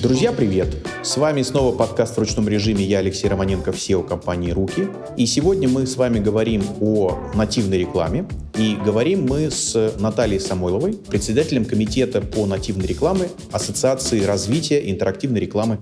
Друзья, привет! С вами снова подкаст в ручном режиме. Я Алексей Романенко, SEO компании «Руки». И сегодня мы с вами говорим о нативной рекламе. И говорим мы с Натальей Самойловой, председателем комитета по нативной рекламе Ассоциации развития интерактивной рекламы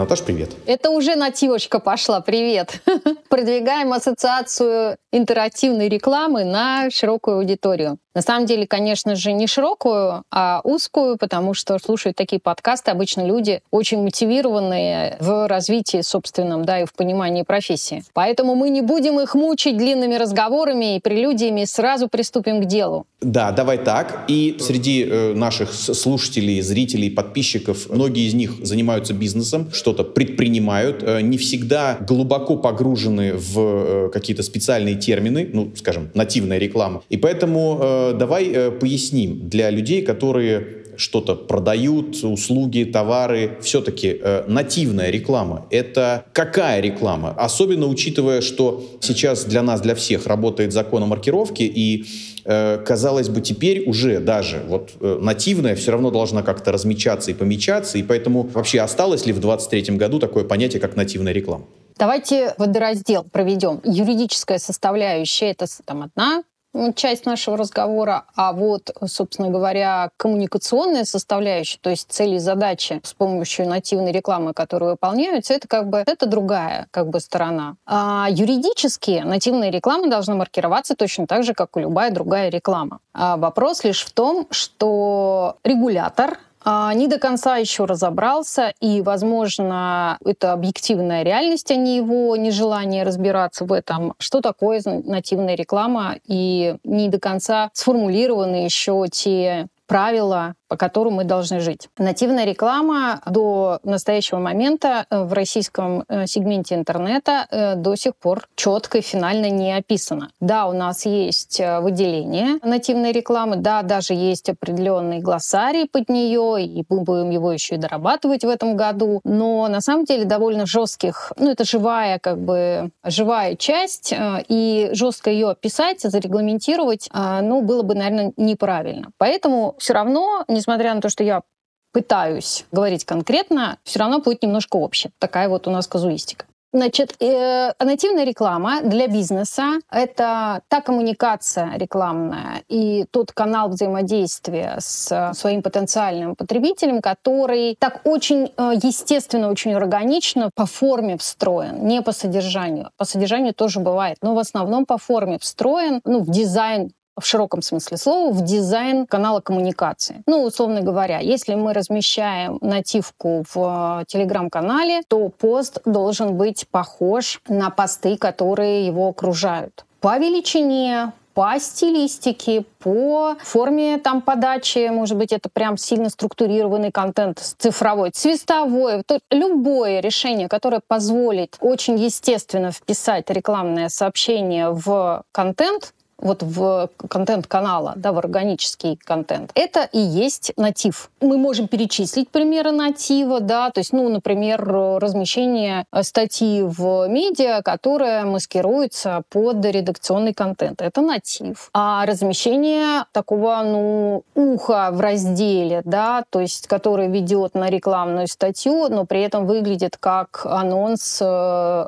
Наташ, привет. Это уже нативочка пошла, привет. Продвигаем ассоциацию интерактивной рекламы на широкую аудиторию. На самом деле, конечно же, не широкую, а узкую, потому что слушают такие подкасты обычно люди очень мотивированные в развитии собственном, да, и в понимании профессии. Поэтому мы не будем их мучить длинными разговорами и прелюдиями, сразу приступим к делу. Да, давай так. И среди э, наших слушателей, зрителей, подписчиков, многие из них занимаются бизнесом, что-то предпринимают, э, не всегда глубоко погружены в э, какие-то специальные термины, ну, скажем, нативная реклама. И поэтому э, давай э, поясним для людей, которые что-то продают, услуги, товары. Все-таки э, нативная реклама — это какая реклама? Особенно учитывая, что сейчас для нас, для всех работает закон о маркировке, и э, казалось бы, теперь уже даже вот э, нативная все равно должна как-то размечаться и помечаться, и поэтому вообще осталось ли в 2023 году такое понятие, как нативная реклама? Давайте водораздел проведем. Юридическая составляющая — это там одна часть нашего разговора, а вот, собственно говоря, коммуникационная составляющая, то есть цели и задачи с помощью нативной рекламы, которые выполняются, это как бы это другая как бы сторона. А юридически нативная реклама должна маркироваться точно так же, как и любая другая реклама. А вопрос лишь в том, что регулятор не до конца еще разобрался, и, возможно, это объективная реальность, а не его нежелание разбираться в этом, что такое нативная реклама, и не до конца сформулированы еще те правила по которым мы должны жить. Нативная реклама до настоящего момента э, в российском э, сегменте интернета э, до сих пор четко и финально не описана. Да, у нас есть выделение нативной рекламы, да, даже есть определенный глоссарий под нее, и мы будем его еще и дорабатывать в этом году, но на самом деле довольно жестких, ну это живая как бы живая часть, и жестко ее описать, зарегламентировать, ну было бы, наверное, неправильно. Поэтому все равно, не несмотря на то, что я пытаюсь говорить конкретно, все равно будет немножко общее. Такая вот у нас казуистика. Значит, э, нативная реклама для бизнеса — это та коммуникация рекламная и тот канал взаимодействия с своим потенциальным потребителем, который так очень э, естественно, очень органично по форме встроен, не по содержанию. По содержанию тоже бывает, но в основном по форме встроен, ну, в дизайн в широком смысле слова, в дизайн канала коммуникации. Ну, условно говоря, если мы размещаем нативку в телеграм-канале, то пост должен быть похож на посты, которые его окружают. По величине, по стилистике, по форме там подачи, может быть, это прям сильно структурированный контент цифровой, цветовой, то любое решение, которое позволит очень естественно вписать рекламное сообщение в контент, вот в контент канала, да, в органический контент, это и есть натив. Мы можем перечислить примеры натива, да, то есть, ну, например, размещение статьи в медиа, которая маскируется под редакционный контент. Это натив. А размещение такого, ну, уха в разделе, да, то есть, который ведет на рекламную статью, но при этом выглядит как анонс э,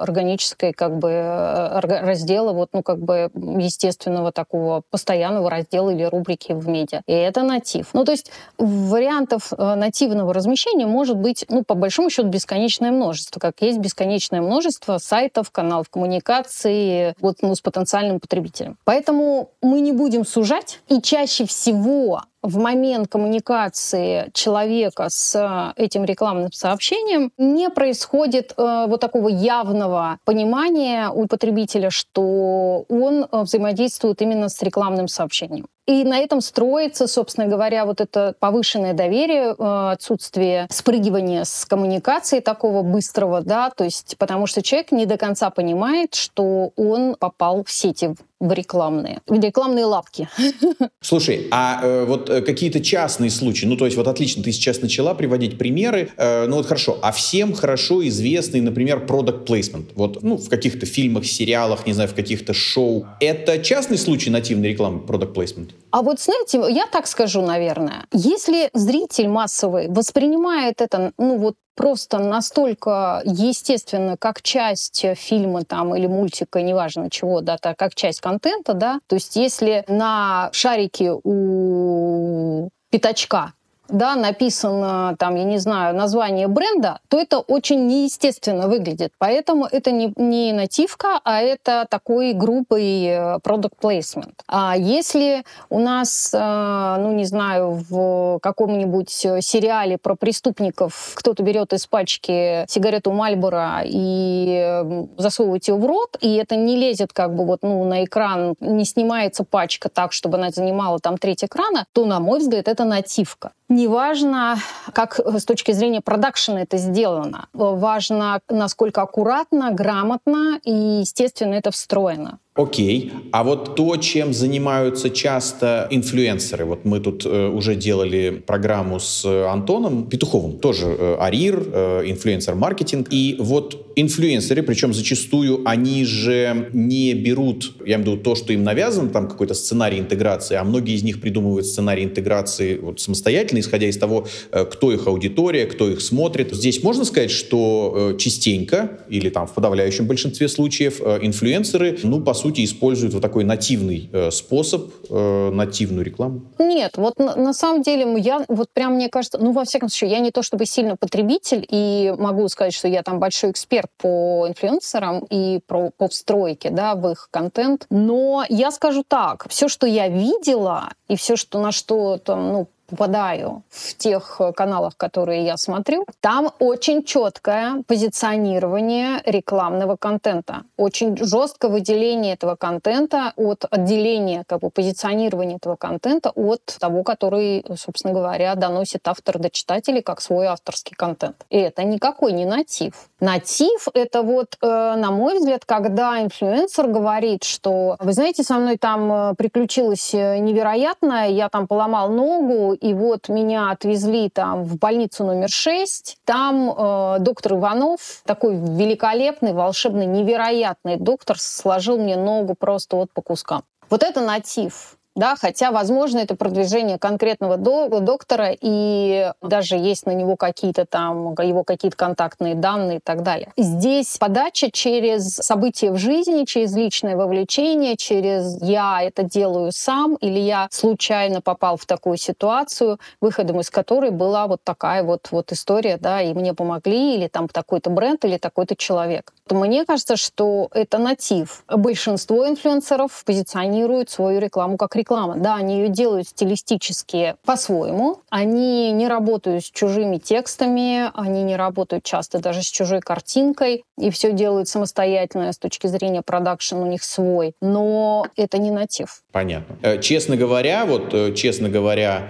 органической, как бы, э, раздела, вот, ну, как бы, естественно, единого такого постоянного раздела или рубрики в медиа. И это натив. Ну, то есть вариантов э, нативного размещения может быть, ну, по большому счету, бесконечное множество, как есть бесконечное множество сайтов, каналов коммуникации вот, ну, с потенциальным потребителем. Поэтому мы не будем сужать, и чаще всего в момент коммуникации человека с этим рекламным сообщением не происходит э, вот такого явного понимания у потребителя, что он э, взаимодействует именно с рекламным сообщением. И на этом строится, собственно говоря, вот это повышенное доверие, э, отсутствие спрыгивания с коммуникации такого быстрого, да, то есть потому что человек не до конца понимает, что он попал в сети в рекламные, в рекламные лапки. Слушай, а э, вот э, какие-то частные случаи, ну то есть вот отлично, ты сейчас начала приводить примеры, э, ну вот хорошо, а всем хорошо известный, например, product placement, вот ну в каких-то фильмах, сериалах, не знаю, в каких-то шоу, это частный случай нативной рекламы product placement? А вот знаете, я так скажу, наверное, если зритель массовый воспринимает это, ну вот просто настолько естественно, как часть фильма там или мультика, неважно чего, да, так, как часть контента, да, то есть если на шарике у пятачка да, написано там, я не знаю, название бренда, то это очень неестественно выглядит. Поэтому это не, не нативка, а это такой грубый э, product placement. А если у нас, э, ну не знаю, в каком-нибудь сериале про преступников кто-то берет из пачки сигарету Мальбора и засовывает ее в рот, и это не лезет как бы вот ну, на экран, не снимается пачка так, чтобы она занимала там треть экрана, то, на мой взгляд, это нативка. Неважно, как э, с точки зрения продакшена это сделано. Важно, насколько аккуратно, грамотно и, естественно, это встроено. Окей. А вот то, чем занимаются часто инфлюенсеры, вот мы тут э, уже делали программу с Антоном Петуховым, тоже э, Арир, э, инфлюенсер-маркетинг, и вот инфлюенсеры, причем зачастую они же не берут, я имею в виду то, что им навязан, там какой-то сценарий интеграции, а многие из них придумывают сценарий интеграции вот самостоятельно, исходя из того, э, кто их аудитория, кто их смотрит. Здесь можно сказать, что э, частенько, или там в подавляющем большинстве случаев, э, инфлюенсеры, ну, по сути, используют вот такой нативный э, способ, э, нативную рекламу? Нет, вот на, на самом деле я, вот прям мне кажется, ну, во всяком случае, я не то чтобы сильно потребитель, и могу сказать, что я там большой эксперт по инфлюенсерам и про, по встройке, да, в их контент, но я скажу так, все, что я видела, и все, что на что там, ну, попадаю в тех э, каналах, которые я смотрю, там очень четкое позиционирование рекламного контента. Очень жесткое выделение этого контента от отделения как бы, позиционирования этого контента от того, который, собственно говоря, доносит автор до читателей как свой авторский контент. И это никакой не натив. Натив — это вот, э, на мой взгляд, когда инфлюенсер говорит, что, вы знаете, со мной там э, приключилось невероятное, я там поломал ногу, и вот меня отвезли там в больницу номер 6. Там э, доктор Иванов, такой великолепный, волшебный, невероятный доктор, сложил мне ногу просто вот по кускам. Вот это натив да, хотя, возможно, это продвижение конкретного доктора, и даже есть на него какие-то там, его какие-то контактные данные и так далее. Здесь подача через события в жизни, через личное вовлечение, через «я это делаю сам» или «я случайно попал в такую ситуацию», выходом из которой была вот такая вот, вот история, да, и мне помогли, или там такой-то бренд, или такой-то человек. Мне кажется, что это натив. Большинство инфлюенсеров позиционируют свою рекламу как реклама. Да, они ее делают стилистически по-своему. Они не работают с чужими текстами, они не работают часто даже с чужой картинкой, и все делают самостоятельно с точки зрения продакшн у них свой. Но это не натив. Понятно. Э, честно говоря, вот, э, честно говоря,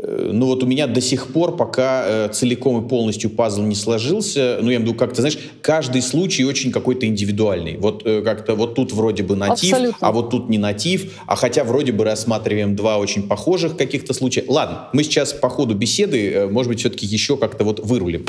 ну вот у меня до сих пор пока э, целиком и полностью пазл не сложился. Ну я имею в виду, как-то, знаешь, каждый случай очень какой-то индивидуальный. Вот э, как-то вот тут вроде бы натив, Абсолютно. а вот тут не натив. А хотя вроде бы рассматриваем два очень похожих каких-то случая. Ладно, мы сейчас по ходу беседы, э, может быть, все-таки еще как-то вот вырулим.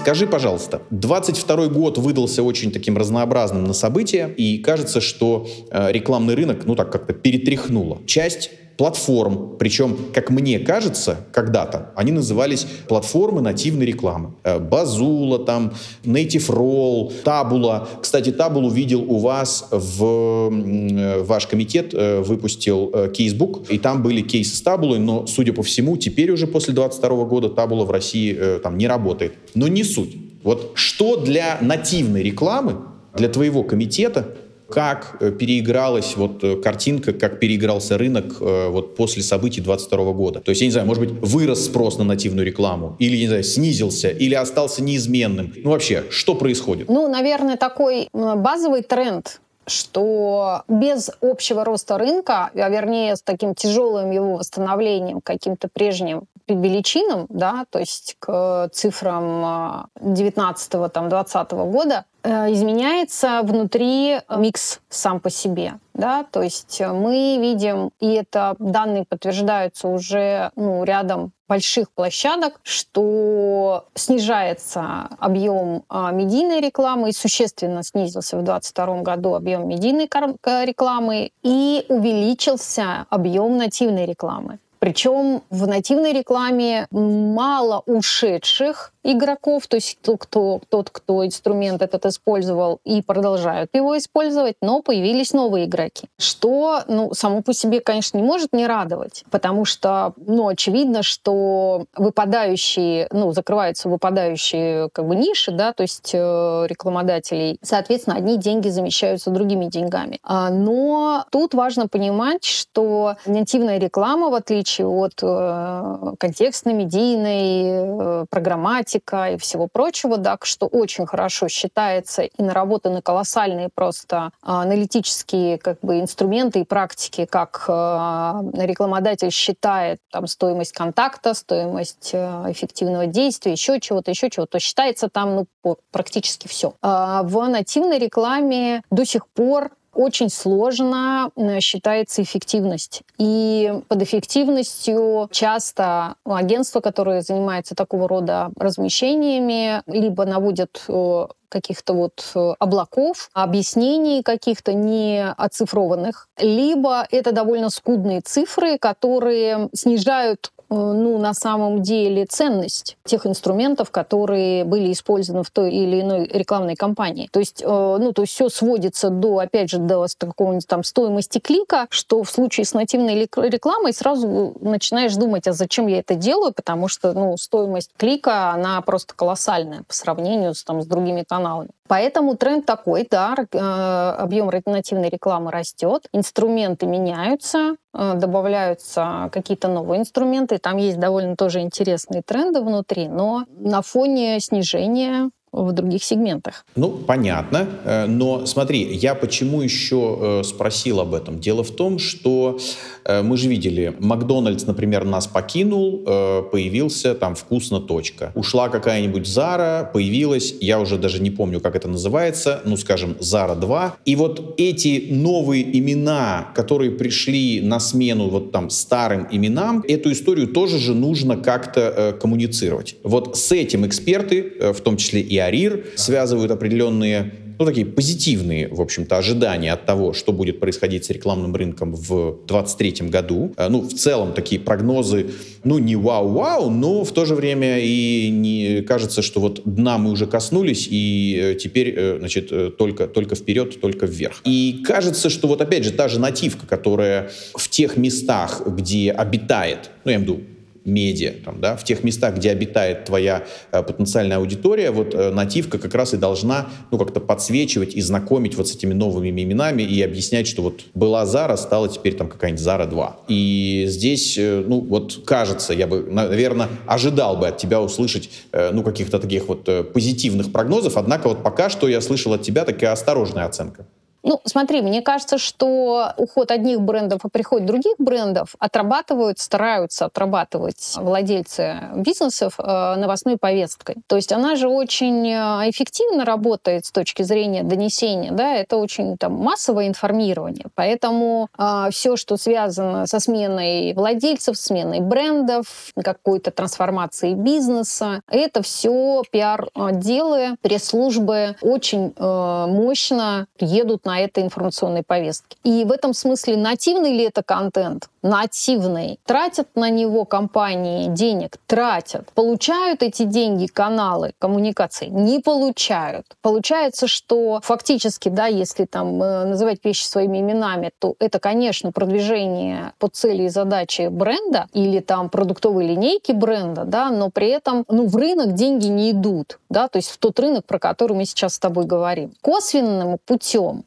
Скажи, пожалуйста, 22 год выдался очень таким разнообразным на события, и кажется, что э, рекламный рынок, ну так как-то перетряхнуло. Часть платформ, причем, как мне кажется, когда-то они назывались платформы нативной рекламы. Э, Базула, там, Native Roll, Табула. Кстати, Табулу видел у вас в э, ваш комитет э, выпустил кейсбук, и там были кейсы с Табулой, но, судя по всему, теперь уже после 22 года Табула в России там не работает. Но не суть. Вот что для нативной рекламы, для твоего комитета как э, переигралась вот э, картинка, как переигрался рынок э, вот после событий 22 года. То есть, я не знаю, может быть, вырос спрос на нативную рекламу, или, не знаю, снизился, или остался неизменным. Ну, вообще, что происходит? Ну, наверное, такой базовый тренд что без общего роста рынка, а вернее с таким тяжелым его восстановлением, каким-то прежним величинам, да, то есть к цифрам 19-20 года, Э, изменяется внутри микс сам по себе. Да? То есть мы видим, и это данные подтверждаются уже ну, рядом больших площадок, что снижается объем медийной рекламы и существенно снизился в 2022 году объем медийной рекламы и увеличился объем нативной рекламы. Причем в нативной рекламе мало ушедших игроков, то есть тот, кто, тот, кто инструмент этот использовал и продолжают его использовать, но появились новые игроки. Что, ну, само по себе, конечно, не может не радовать, потому что, ну, очевидно, что выпадающие, ну, закрываются выпадающие как бы ниши, да, то есть э, рекламодателей, соответственно, одни деньги замещаются другими деньгами. А, но тут важно понимать, что нативная реклама, в отличие от э, контекстной, медийной, э, программатики, математика и всего прочего, да, что очень хорошо считается и наработаны колоссальные просто а, аналитические как бы инструменты и практики, как а, рекламодатель считает там стоимость контакта, стоимость а, эффективного действия, еще чего-то, еще чего-то, то считается там ну, практически все. В нативной рекламе до сих пор очень сложно считается эффективность. И под эффективностью часто агентства, которые занимаются такого рода размещениями, либо наводят э, каких-то вот э, облаков, объяснений каких-то не оцифрованных, либо это довольно скудные цифры, которые снижают ну, на самом деле ценность тех инструментов, которые были использованы в той или иной рекламной кампании. То есть, э, ну, то есть все сводится до, опять же, до какого-нибудь там стоимости клика, что в случае с нативной рекламой сразу начинаешь думать, а зачем я это делаю, потому что, ну, стоимость клика, она просто колоссальная по сравнению с, там, с другими каналами. Поэтому тренд такой, да, э, объем нативной рекламы растет, инструменты меняются, э, добавляются какие-то новые инструменты, там есть довольно тоже интересные тренды внутри, но на фоне снижения в других сегментах. Ну, понятно. Э, но смотри, я почему еще спросил об этом? Дело в том, что Э, мы же видели, Макдональдс, например, нас покинул, э, появился там вкусно точка. Ушла какая-нибудь Зара, появилась, я уже даже не помню, как это называется, ну, скажем, Зара 2. И вот эти новые имена, которые пришли на смену вот там старым именам, эту историю тоже же нужно как-то э, коммуницировать. Вот с этим эксперты, э, в том числе и Арир, связывают определенные ну, такие позитивные, в общем-то, ожидания от того, что будет происходить с рекламным рынком в 2023 году. Э, ну, в целом, такие прогнозы, ну, не вау-вау, но в то же время и не кажется, что вот дна мы уже коснулись, и э, теперь, э, значит, только, только вперед, только вверх. И кажется, что вот опять же та же нативка, которая в тех местах, где обитает, ну, я имею в виду медиа, там, да, в тех местах, где обитает твоя э, потенциальная аудитория, вот э, нативка как раз и должна, ну, как-то подсвечивать и знакомить вот с этими новыми именами и объяснять, что вот была Зара, стала теперь там какая-нибудь Зара 2. И здесь, э, ну, вот кажется, я бы, наверное, ожидал бы от тебя услышать, э, ну, каких-то таких вот э, позитивных прогнозов, однако вот пока что я слышал от тебя такая осторожная оценка. Ну, смотри, мне кажется, что уход одних брендов и приход других брендов отрабатывают, стараются отрабатывать владельцы бизнесов э, новостной повесткой. То есть она же очень э, эффективно работает с точки зрения донесения, да, это очень там массовое информирование. Поэтому э, все, что связано со сменой владельцев, сменой брендов, какой-то трансформацией бизнеса, это все пиар-отделы, пресс-службы очень э, мощно едут на этой информационной повестке. И в этом смысле нативный ли это контент? Нативный. Тратят на него компании денег? Тратят. Получают эти деньги каналы коммуникации? Не получают. Получается, что фактически, да, если там э, называть вещи своими именами, то это, конечно, продвижение по цели и задаче бренда или там продуктовой линейки бренда, да, но при этом ну, в рынок деньги не идут, да, то есть в тот рынок, про который мы сейчас с тобой говорим. Косвенным путем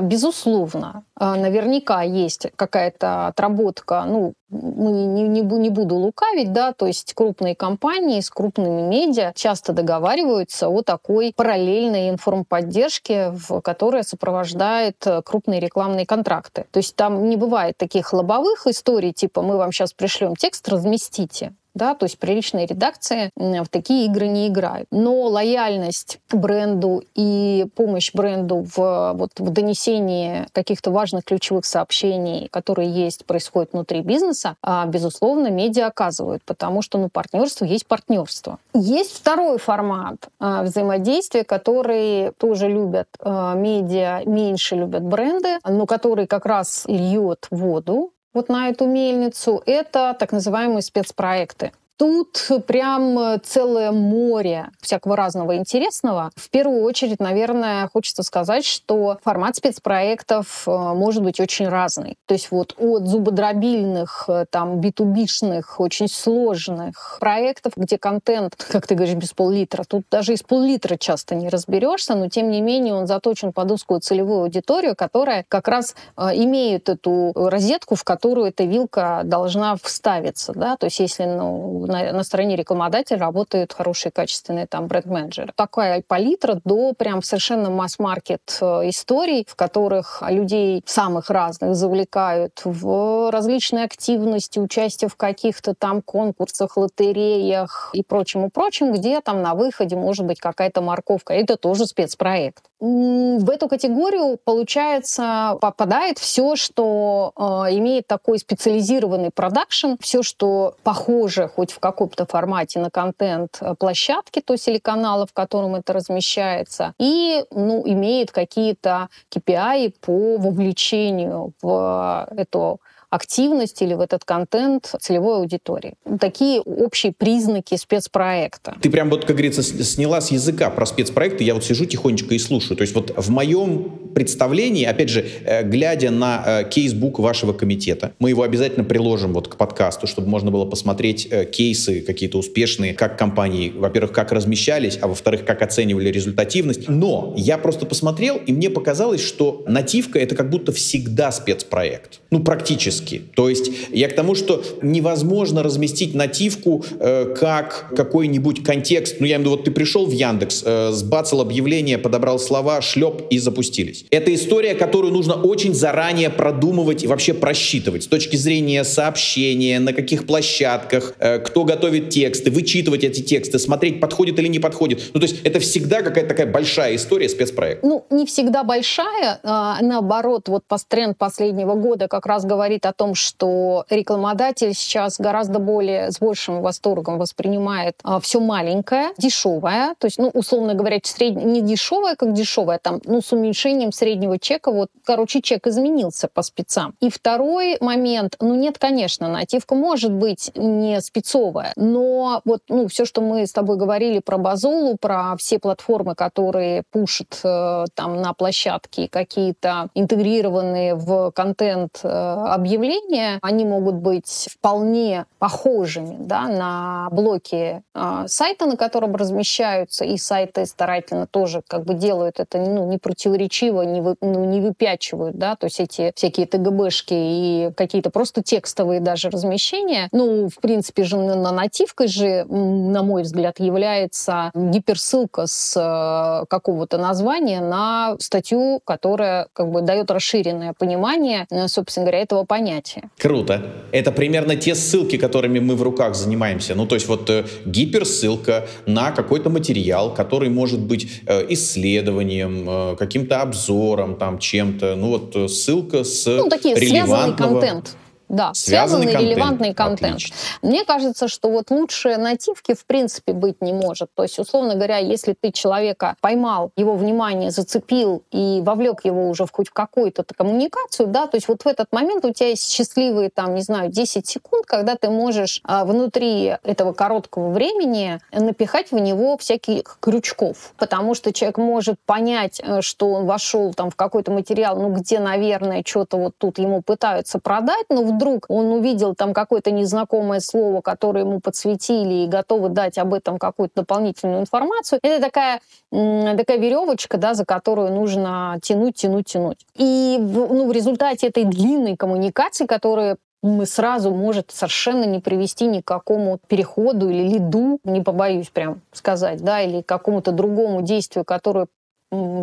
безусловно, а, наверняка есть какая-то отработка, ну, не, не, не буду лукавить, да, то есть крупные компании с крупными медиа часто договариваются о такой параллельной информподдержке, в, которая сопровождает э, крупные рекламные контракты. То есть там не бывает таких лобовых историй, типа мы вам сейчас пришлем текст, разместите. Да, то есть приличные редакции в такие игры не играют. Но лояльность бренду и помощь бренду в, вот, в донесении каких-то важных ключевых сообщений, которые есть, происходят внутри бизнеса, а, безусловно, медиа оказывают, потому что ну, партнерство есть партнерство. Есть второй формат а, взаимодействия, который тоже любят а, медиа, меньше любят бренды, но который как раз льет воду вот на эту мельницу, это так называемые спецпроекты. Тут прям целое море всякого разного интересного. В первую очередь, наверное, хочется сказать, что формат спецпроектов э, может быть очень разный. То есть вот от зубодробильных, э, там, битубишных, очень сложных проектов, где контент, как ты говоришь, без пол-литра, тут даже из пол-литра часто не разберешься, но тем не менее он заточен под узкую целевую аудиторию, которая как раз э, имеет эту розетку, в которую эта вилка должна вставиться. Да? То есть если ну, на, на стороне рекламодателя работают хорошие, качественные там бренд-менеджеры. Такая палитра до прям совершенно масс-маркет э, историй, в которых людей самых разных завлекают в различные активности, участие в каких-то там конкурсах, лотереях и прочему прочим, где там на выходе может быть какая-то морковка. Это тоже спецпроект. В эту категорию, получается, попадает все, что э, имеет такой специализированный продакшн, все, что похоже хоть в каком-то формате на контент э, площадки, то есть или канала, в котором это размещается, и ну, имеет какие-то KPI по вовлечению в эту активность или в этот контент целевой аудитории. Такие общие признаки спецпроекта. Ты прям вот, как говорится, сняла с языка про спецпроекты, я вот сижу тихонечко и слушаю. То есть вот в моем представлении, опять же, э, глядя на э, кейсбук вашего комитета, мы его обязательно приложим вот к подкасту, чтобы можно было посмотреть э, кейсы какие-то успешные, как компании, во-первых, как размещались, а во-вторых, как оценивали результативность. Но я просто посмотрел, и мне показалось, что нативка — это как будто всегда спецпроект. Ну, практически практически. То есть я к тому, что невозможно разместить нативку э, как какой-нибудь контекст. Ну, я имею в виду, вот ты пришел в Яндекс, э, сбацал объявление, подобрал слова, шлеп и запустились. Это история, которую нужно очень заранее продумывать и вообще просчитывать с точки зрения сообщения, на каких площадках, э, кто готовит тексты, вычитывать эти тексты, смотреть, подходит или не подходит. Ну, то есть это всегда какая-то такая большая история, спецпроект. Ну, не всегда большая. А, наоборот, вот тренд последнего года как раз говорит о том, что рекламодатель сейчас гораздо более с большим восторгом воспринимает а, все маленькое, дешевое, то есть, ну, условно говоря, сред... не дешевое, как дешевое, там, ну, с уменьшением среднего чека, вот, короче, чек изменился по спецам. И второй момент, ну, нет, конечно, нативка может быть не спецовая, но вот, ну, все, что мы с тобой говорили про Базулу, про все платформы, которые пушат э, там на площадке какие-то интегрированные в контент э, объявления, объявления, они могут быть вполне похожими да, на блоки э, сайта, на котором размещаются, и сайты старательно тоже как бы делают это ну, не противоречиво, не, вы, ну, не выпячивают, да, то есть эти всякие ТГБшки и какие-то просто текстовые даже размещения. Ну, в принципе же на нативкой же, на мой взгляд, является гиперссылка с э, какого-то названия на статью, которая как бы дает расширенное понимание, собственно говоря, этого понятия понятие. Круто. Это примерно те ссылки, которыми мы в руках занимаемся. Ну, то есть вот э, гиперссылка на какой-то материал, который может быть э, исследованием, э, каким-то обзором, там, чем-то. Ну, вот э, ссылка с ну, такие связанный контент. Да, связанный, связанный релевантный контент. Отлично. Мне кажется, что вот лучше нативки в принципе быть не может. То есть, условно говоря, если ты человека поймал, его внимание зацепил и вовлек его уже в хоть какую-то коммуникацию, да, то есть вот в этот момент у тебя есть счастливые, там, не знаю, 10 секунд, когда ты можешь а, внутри этого короткого времени напихать в него всяких крючков. Потому что человек может понять, э, что он вошел там в какой-то материал, ну, где, наверное, что-то вот тут ему пытаются продать, но вдруг он увидел там какое-то незнакомое слово, которое ему подсветили и готовы дать об этом какую-то дополнительную информацию, это такая, такая веревочка, да, за которую нужно тянуть, тянуть, тянуть. И ну, в результате этой длинной коммуникации, которая мы сразу может совершенно не привести ни к какому переходу или лиду, не побоюсь прям сказать, да, или какому-то другому действию, которое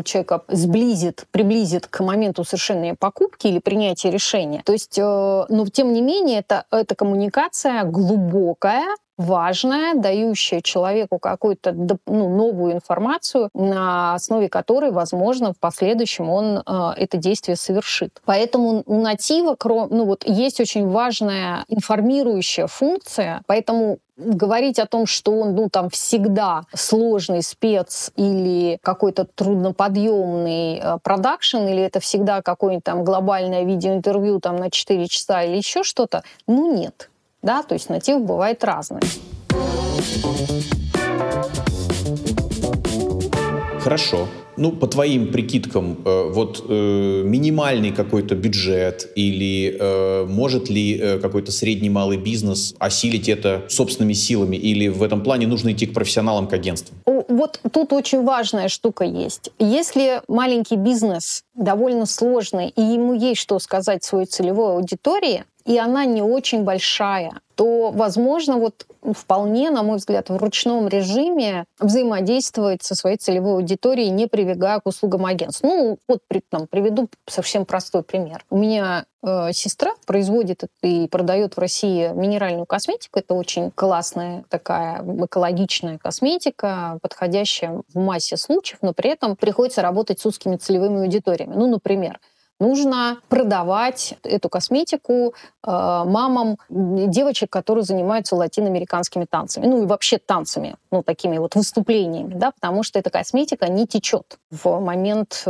человека сблизит, приблизит к моменту совершения покупки или принятия решения. То есть, э, но тем не менее, это, это коммуникация глубокая, важная, дающая человеку какую-то ну, новую информацию, на основе которой, возможно, в последующем он э, это действие совершит. Поэтому у натива ну, вот, есть очень важная информирующая функция, поэтому говорить о том, что он ну, там всегда сложный спец или какой-то трудноподъемный э, продакшн, или это всегда какое-нибудь там глобальное видеоинтервью там на 4 часа или еще что-то, ну нет. Да, то есть натив бывает разный. Хорошо. Ну, по твоим прикидкам, э, вот э, минимальный какой-то бюджет или э, может ли какой-то средний малый бизнес осилить это собственными силами или в этом плане нужно идти к профессионалам, к агентствам? Вот тут очень важная штука есть. Если маленький бизнес довольно сложный и ему есть что сказать своей целевой аудитории, и она не очень большая, то, возможно, вот вполне, на мой взгляд, в ручном режиме взаимодействовать со своей целевой аудиторией, не прибегая к услугам агентств. Ну, вот там, приведу совсем простой пример. У меня э, сестра производит и продает в России минеральную косметику. Это очень классная такая экологичная косметика, подходящая в массе случаев, но при этом приходится работать с узкими целевыми аудиториями. Ну, например, нужно продавать эту косметику э, мамам девочек, которые занимаются латиноамериканскими танцами, ну и вообще танцами, ну такими вот выступлениями, да, потому что эта косметика не течет в момент э,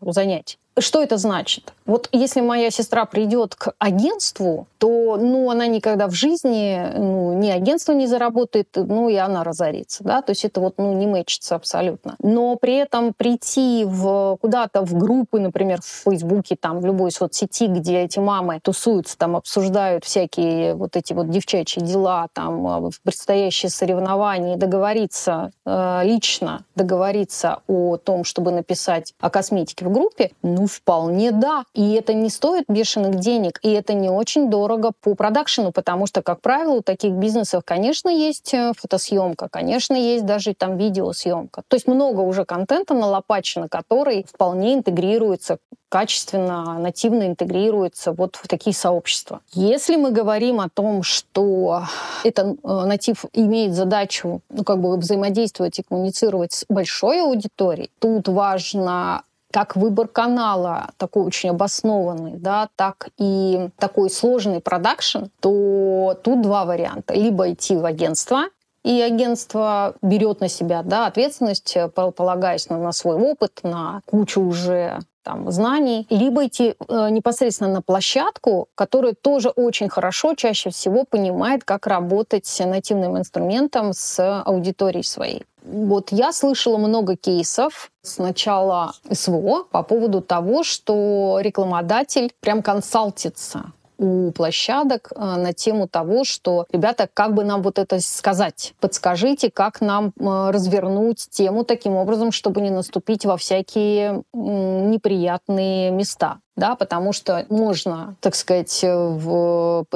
ну, занятий. Что это значит? Вот если моя сестра придет к агентству, то ну, она никогда в жизни ну, ни агентство не заработает, ну и она разорится. Да? То есть это вот ну, не мэчится абсолютно. Но при этом прийти в, куда-то в группы, например, в Фейсбуке, там, в любой соцсети, где эти мамы тусуются, там обсуждают всякие вот эти вот девчачьи дела, там, а, предстоящие соревнования, договориться э, лично, договориться о том, чтобы написать о косметике в группе, ну, вполне да. И это не стоит бешеных денег, и это не очень дорого по продакшену, потому что, как правило, у таких бизнесов, конечно, есть э, фотосъемка, конечно, есть даже там видеосъемка. То есть много уже контента налопачено, который вполне интегрируется качественно, нативно интегрируется вот в такие сообщества. Если мы говорим о том, что этот э, натив имеет задачу ну, как бы взаимодействовать и коммуницировать с большой аудиторией, тут важно как выбор канала такой очень обоснованный, да, так и такой сложный продакшн, то тут два варианта. Либо идти в агентство, и агентство берет на себя да, ответственность, э, полагаясь на, на свой опыт, на кучу уже там, знаний, либо идти э, непосредственно на площадку, которая тоже очень хорошо, чаще всего понимает, как работать с нативным инструментом с аудиторией своей. Вот я слышала много кейсов с начала СВО по поводу того, что рекламодатель прям консалтится у площадок э, на тему того, что, ребята, как бы нам вот это сказать? Подскажите, как нам э, развернуть тему таким образом, чтобы не наступить во всякие неприятные места да, потому что можно, так сказать, в,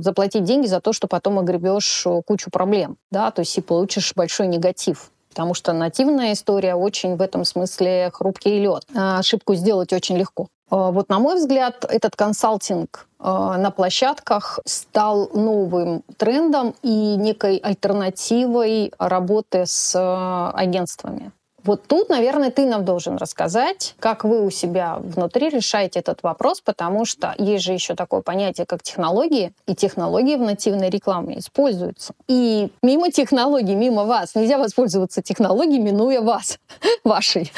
заплатить деньги за то, что потом огребешь кучу проблем, да, то есть и получишь большой негатив потому что нативная история очень в этом смысле хрупкий лед. А ошибку сделать очень легко. А, вот, на мой взгляд, этот консалтинг а, на площадках стал новым трендом и некой альтернативой работы с агентствами. Вот тут, наверное, ты нам должен рассказать, как вы у себя внутри решаете этот вопрос, потому что есть же еще такое понятие, как технологии, и технологии в нативной рекламе используются. И мимо технологий, мимо вас, нельзя воспользоваться технологией, минуя вас, вашей.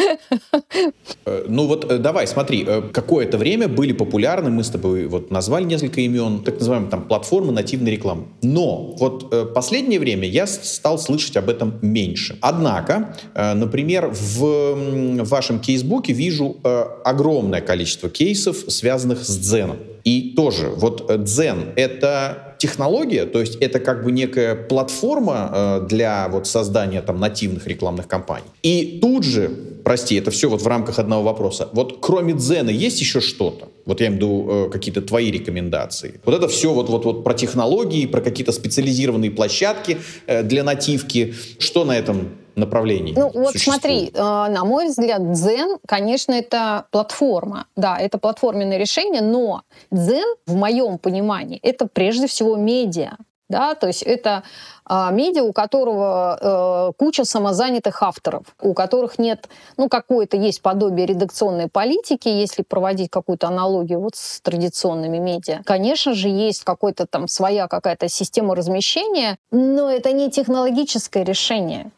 Э, ну вот э, давай, смотри, э, какое-то время были популярны, мы с тобой вот назвали несколько имен, так называемые там платформы нативной рекламы. Но вот последнее время я стал слышать об этом меньше. Однако, например, например, в вашем кейсбуке вижу э, огромное количество кейсов, связанных с дзеном. И тоже, вот э, дзен — это технология, то есть это как бы некая платформа э, для вот создания там нативных рекламных кампаний. И тут же, прости, это все вот в рамках одного вопроса, вот кроме дзена есть еще что-то? Вот я имею в виду э, какие-то твои рекомендации. Вот это все вот, вот, вот про технологии, про какие-то специализированные площадки э, для нативки. Что на этом направлений. Ну вот смотри, э, на мой взгляд, Дзен, конечно, это платформа. Да, это платформенное решение, но Дзен, в моем понимании, это прежде всего медиа. Да, то есть это а, медиа, у которого э, куча самозанятых авторов, у которых нет, ну, какое-то есть подобие редакционной политики, если проводить какую-то аналогию вот с традиционными медиа. Конечно же, есть какой-то там своя какая-то система размещения, но это не технологическое решение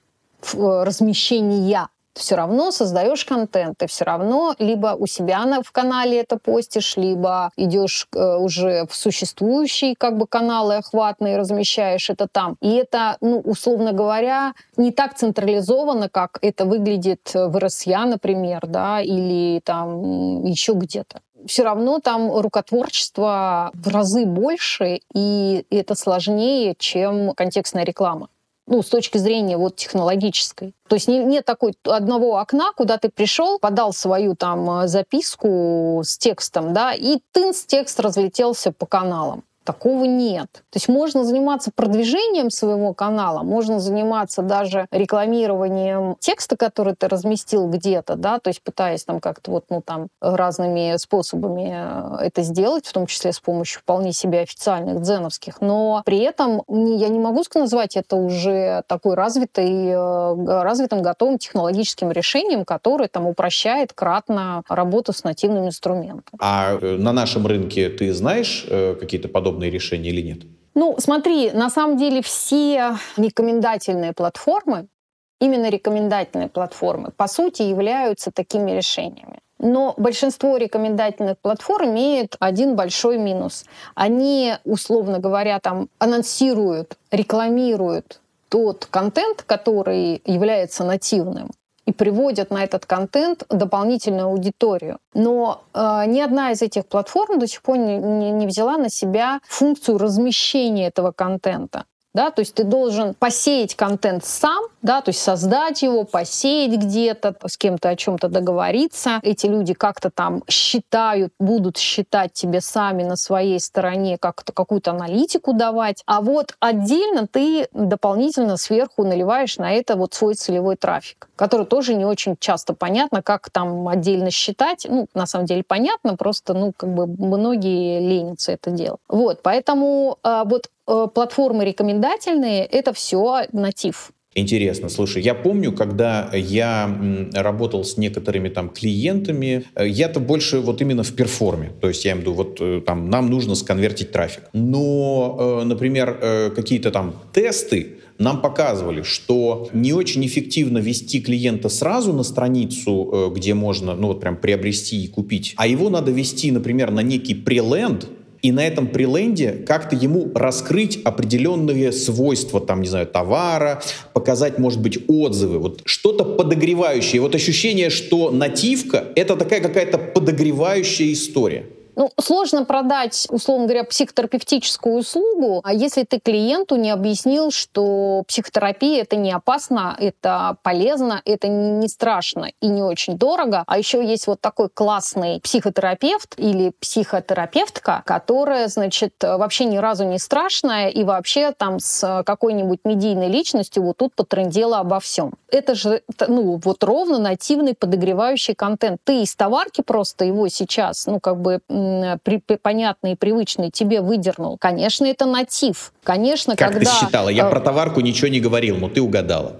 размещения. Все равно создаешь контент, ты все равно либо у себя на, в канале это постишь, либо идешь э, уже в существующие как бы каналы охватные, размещаешь это там. И это, ну, условно говоря, не так централизовано, как это выглядит в РСЯ, например, да, или там еще где-то. Все равно там рукотворчество в разы больше, и это сложнее, чем контекстная реклама ну, с точки зрения вот технологической. То есть не, нет такой одного окна, куда ты пришел, подал свою там э, записку с текстом, да, и тынс текст разлетелся по каналам. Такого нет. То есть можно заниматься продвижением своего канала, можно заниматься даже рекламированием текста, который ты разместил где-то, да, то есть пытаясь там как-то вот, ну, там разными способами э, это сделать, в том числе с помощью вполне себе официальных дзеновских, но при этом я не могу назвать это уже такой развитой, э, развитым, готовым технологическим решением, которое там упрощает кратно работу с нативным инструментом. А э, на нашем рынке ты знаешь какие-то подобные подобные решения или нет? Ну, смотри, на самом деле все рекомендательные платформы, именно рекомендательные платформы, по сути, являются такими решениями. Но большинство рекомендательных платформ имеет один большой минус. Они, условно говоря, там анонсируют, рекламируют тот контент, который является нативным, и приводят на этот контент дополнительную аудиторию. Но э, ни одна из этих платформ до сих пор не, не, не взяла на себя функцию размещения этого контента да, то есть ты должен посеять контент сам, да, то есть создать его, посеять где-то, с кем-то о чем-то договориться. Эти люди как-то там считают, будут считать тебе сами на своей стороне как-то какую-то аналитику давать. А вот отдельно ты дополнительно сверху наливаешь на это вот свой целевой трафик, который тоже не очень часто понятно, как там отдельно считать. Ну, на самом деле понятно, просто, ну, как бы многие ленятся это делать. Вот, поэтому э, вот платформы рекомендательные — это все натив. Интересно, слушай, я помню, когда я работал с некоторыми там клиентами, э, я-то больше вот именно в перформе, то есть я в виду, вот э, там нам нужно сконвертить трафик. Но, например, какие-то там тесты, нам показывали, что не очень эффективно вести клиента сразу на страницу, где можно, ну вот прям приобрести и купить, а его надо вести, например, на некий преленд, и на этом приленде как-то ему раскрыть определенные свойства, там, не знаю, товара, показать, может быть, отзывы, вот что-то подогревающее. Вот ощущение, что нативка — это такая какая-то подогревающая история. Ну, сложно продать, условно говоря, психотерапевтическую услугу, а если ты клиенту не объяснил, что психотерапия это не опасно, это полезно, это не страшно и не очень дорого. А еще есть вот такой классный психотерапевт или психотерапевтка, которая, значит, вообще ни разу не страшная и вообще там с какой-нибудь медийной личностью вот тут потрендела обо всем. Это же, ну, вот ровно нативный подогревающий контент. Ты из товарки просто его сейчас, ну, как бы при, понятный и привычный тебе выдернул, конечно, это натив. Конечно, как когда... ты считала? Я э, про товарку ничего не говорил, но ты угадала.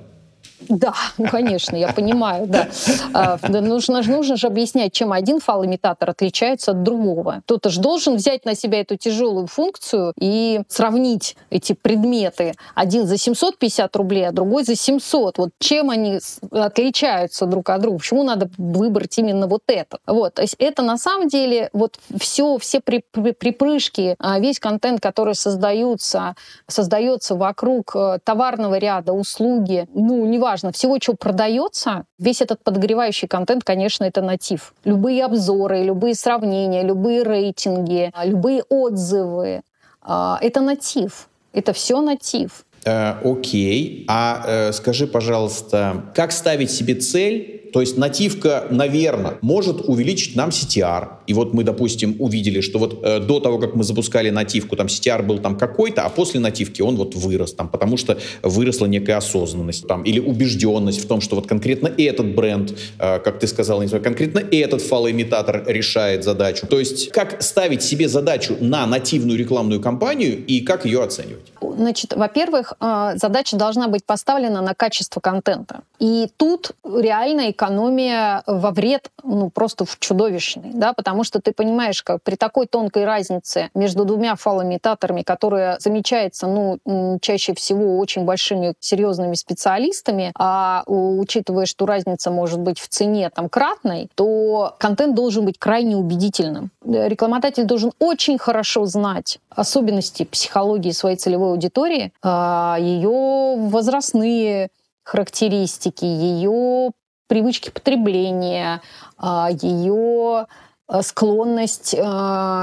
Да, конечно, я понимаю, да. А, нужно, нужно же объяснять, чем один фал-имитатор отличается от другого. Кто-то же должен взять на себя эту тяжелую функцию и сравнить эти предметы. Один за 750 рублей, а другой за 700. Вот чем они отличаются друг от друга? Почему надо выбрать именно вот это? Вот, то есть это на самом деле вот все, все при, при, припрыжки, а, весь контент, который создаются, создается вокруг э, товарного ряда, услуги, ну, неважно, важно, всего, что продается, весь этот подогревающий контент, конечно, это натив. Любые обзоры, любые сравнения, любые рейтинги, любые отзывы а, — это натив. Это все натив. Э, окей. А э, скажи, пожалуйста, как ставить себе цель То есть нативка, наверное, может увеличить нам CTR. И вот мы, допустим, увидели, что вот э, до того, как мы запускали нативку, там CTR был там какой-то, а после нативки он вот вырос там, потому что выросла некая осознанность там, или убежденность в том, что вот конкретно этот бренд, э, как ты сказал, конкретно этот фалоимитатор решает задачу. То есть как ставить себе задачу на нативную рекламную кампанию и как ее оценивать? Значит, во-первых, э, задача должна быть поставлена на качество контента. И тут реально экономия во вред ну, просто чудовищный, да, потому что ты понимаешь, как при такой тонкой разнице между двумя фалоимитаторами, которая замечается, ну, чаще всего очень большими серьезными специалистами, а учитывая, что разница может быть в цене там кратной, то контент должен быть крайне убедительным. Рекламодатель должен очень хорошо знать особенности психологии своей целевой аудитории, а, ее возрастные характеристики, ее привычки потребления, а, ее а, склонность э,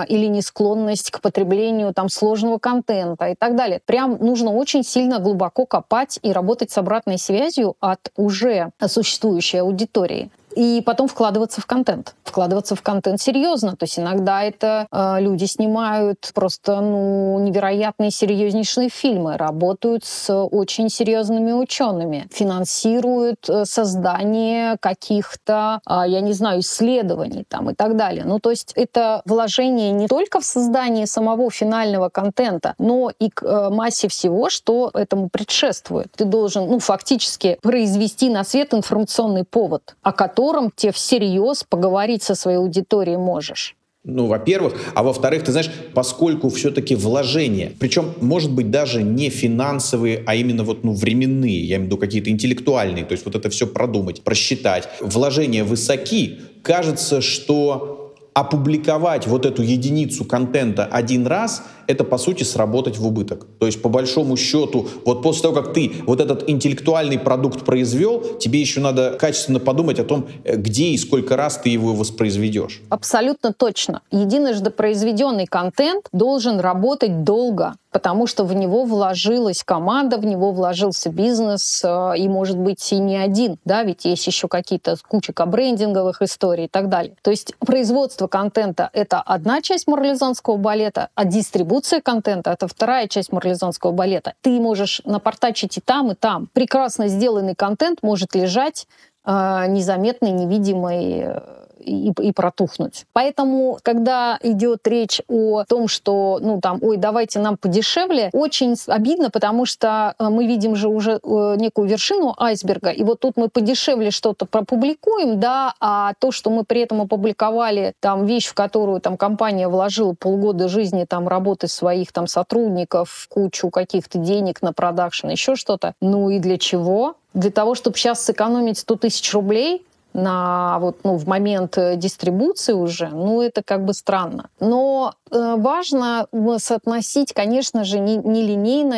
или не склонность к потреблению там сложного контента и так далее. Прям нужно очень сильно глубоко копать и работать с обратной связью от уже существующей аудитории и потом вкладываться в контент. Вкладываться в контент серьезно. То есть иногда это э, люди снимают просто ну, невероятные серьезнейшие фильмы, работают с очень серьезными учеными, финансируют э, создание каких-то, э, я не знаю, исследований там и так далее. Ну, то есть это вложение не только в создание самого финального контента, но и к э, массе всего, что этому предшествует. Ты должен, ну, фактически произвести на свет информационный повод, о котором котором тебе всерьез поговорить со своей аудиторией можешь. Ну, во-первых. А во-вторых, ты знаешь, поскольку все-таки вложения, причем, может быть, даже не финансовые, а именно вот, ну, временные, я имею в виду какие-то интеллектуальные, то есть вот это все продумать, просчитать, вложения высоки, кажется, что опубликовать вот эту единицу контента один раз — это, по сути, сработать в убыток. То есть, по большому счету, вот после того, как ты вот этот интеллектуальный продукт произвел, тебе еще надо качественно подумать о том, э, где и сколько раз ты его воспроизведешь. Абсолютно точно. Единожды произведенный контент должен работать долго, потому что в него вложилась команда, в него вложился бизнес, э, и, может быть, и не один, да, ведь есть еще какие-то куча кабрендинговых историй и так далее. То есть производство контента — это одна часть марлезонского балета, а дистрибуция дистрибуция контента — это вторая часть марлезонского балета. Ты можешь напортачить и там, и там. Прекрасно сделанный контент может лежать э, незаметный, невидимый э, и, и протухнуть. Поэтому, когда идет речь о том, что, ну, там, ой, давайте нам подешевле, очень обидно, потому что э, мы видим же уже э, некую вершину айсберга, и вот тут мы подешевле что-то пропубликуем, да, а то, что мы при этом опубликовали, там, вещь, в которую там компания вложила полгода жизни, там, работы своих там сотрудников, кучу каких-то денег на продакшн, еще что-то, ну и для чего? Для того, чтобы сейчас сэкономить 100 тысяч рублей, на вот, ну, в момент э, дистрибуции уже, ну, это как бы странно. Но э, важно соотносить, конечно же, не, не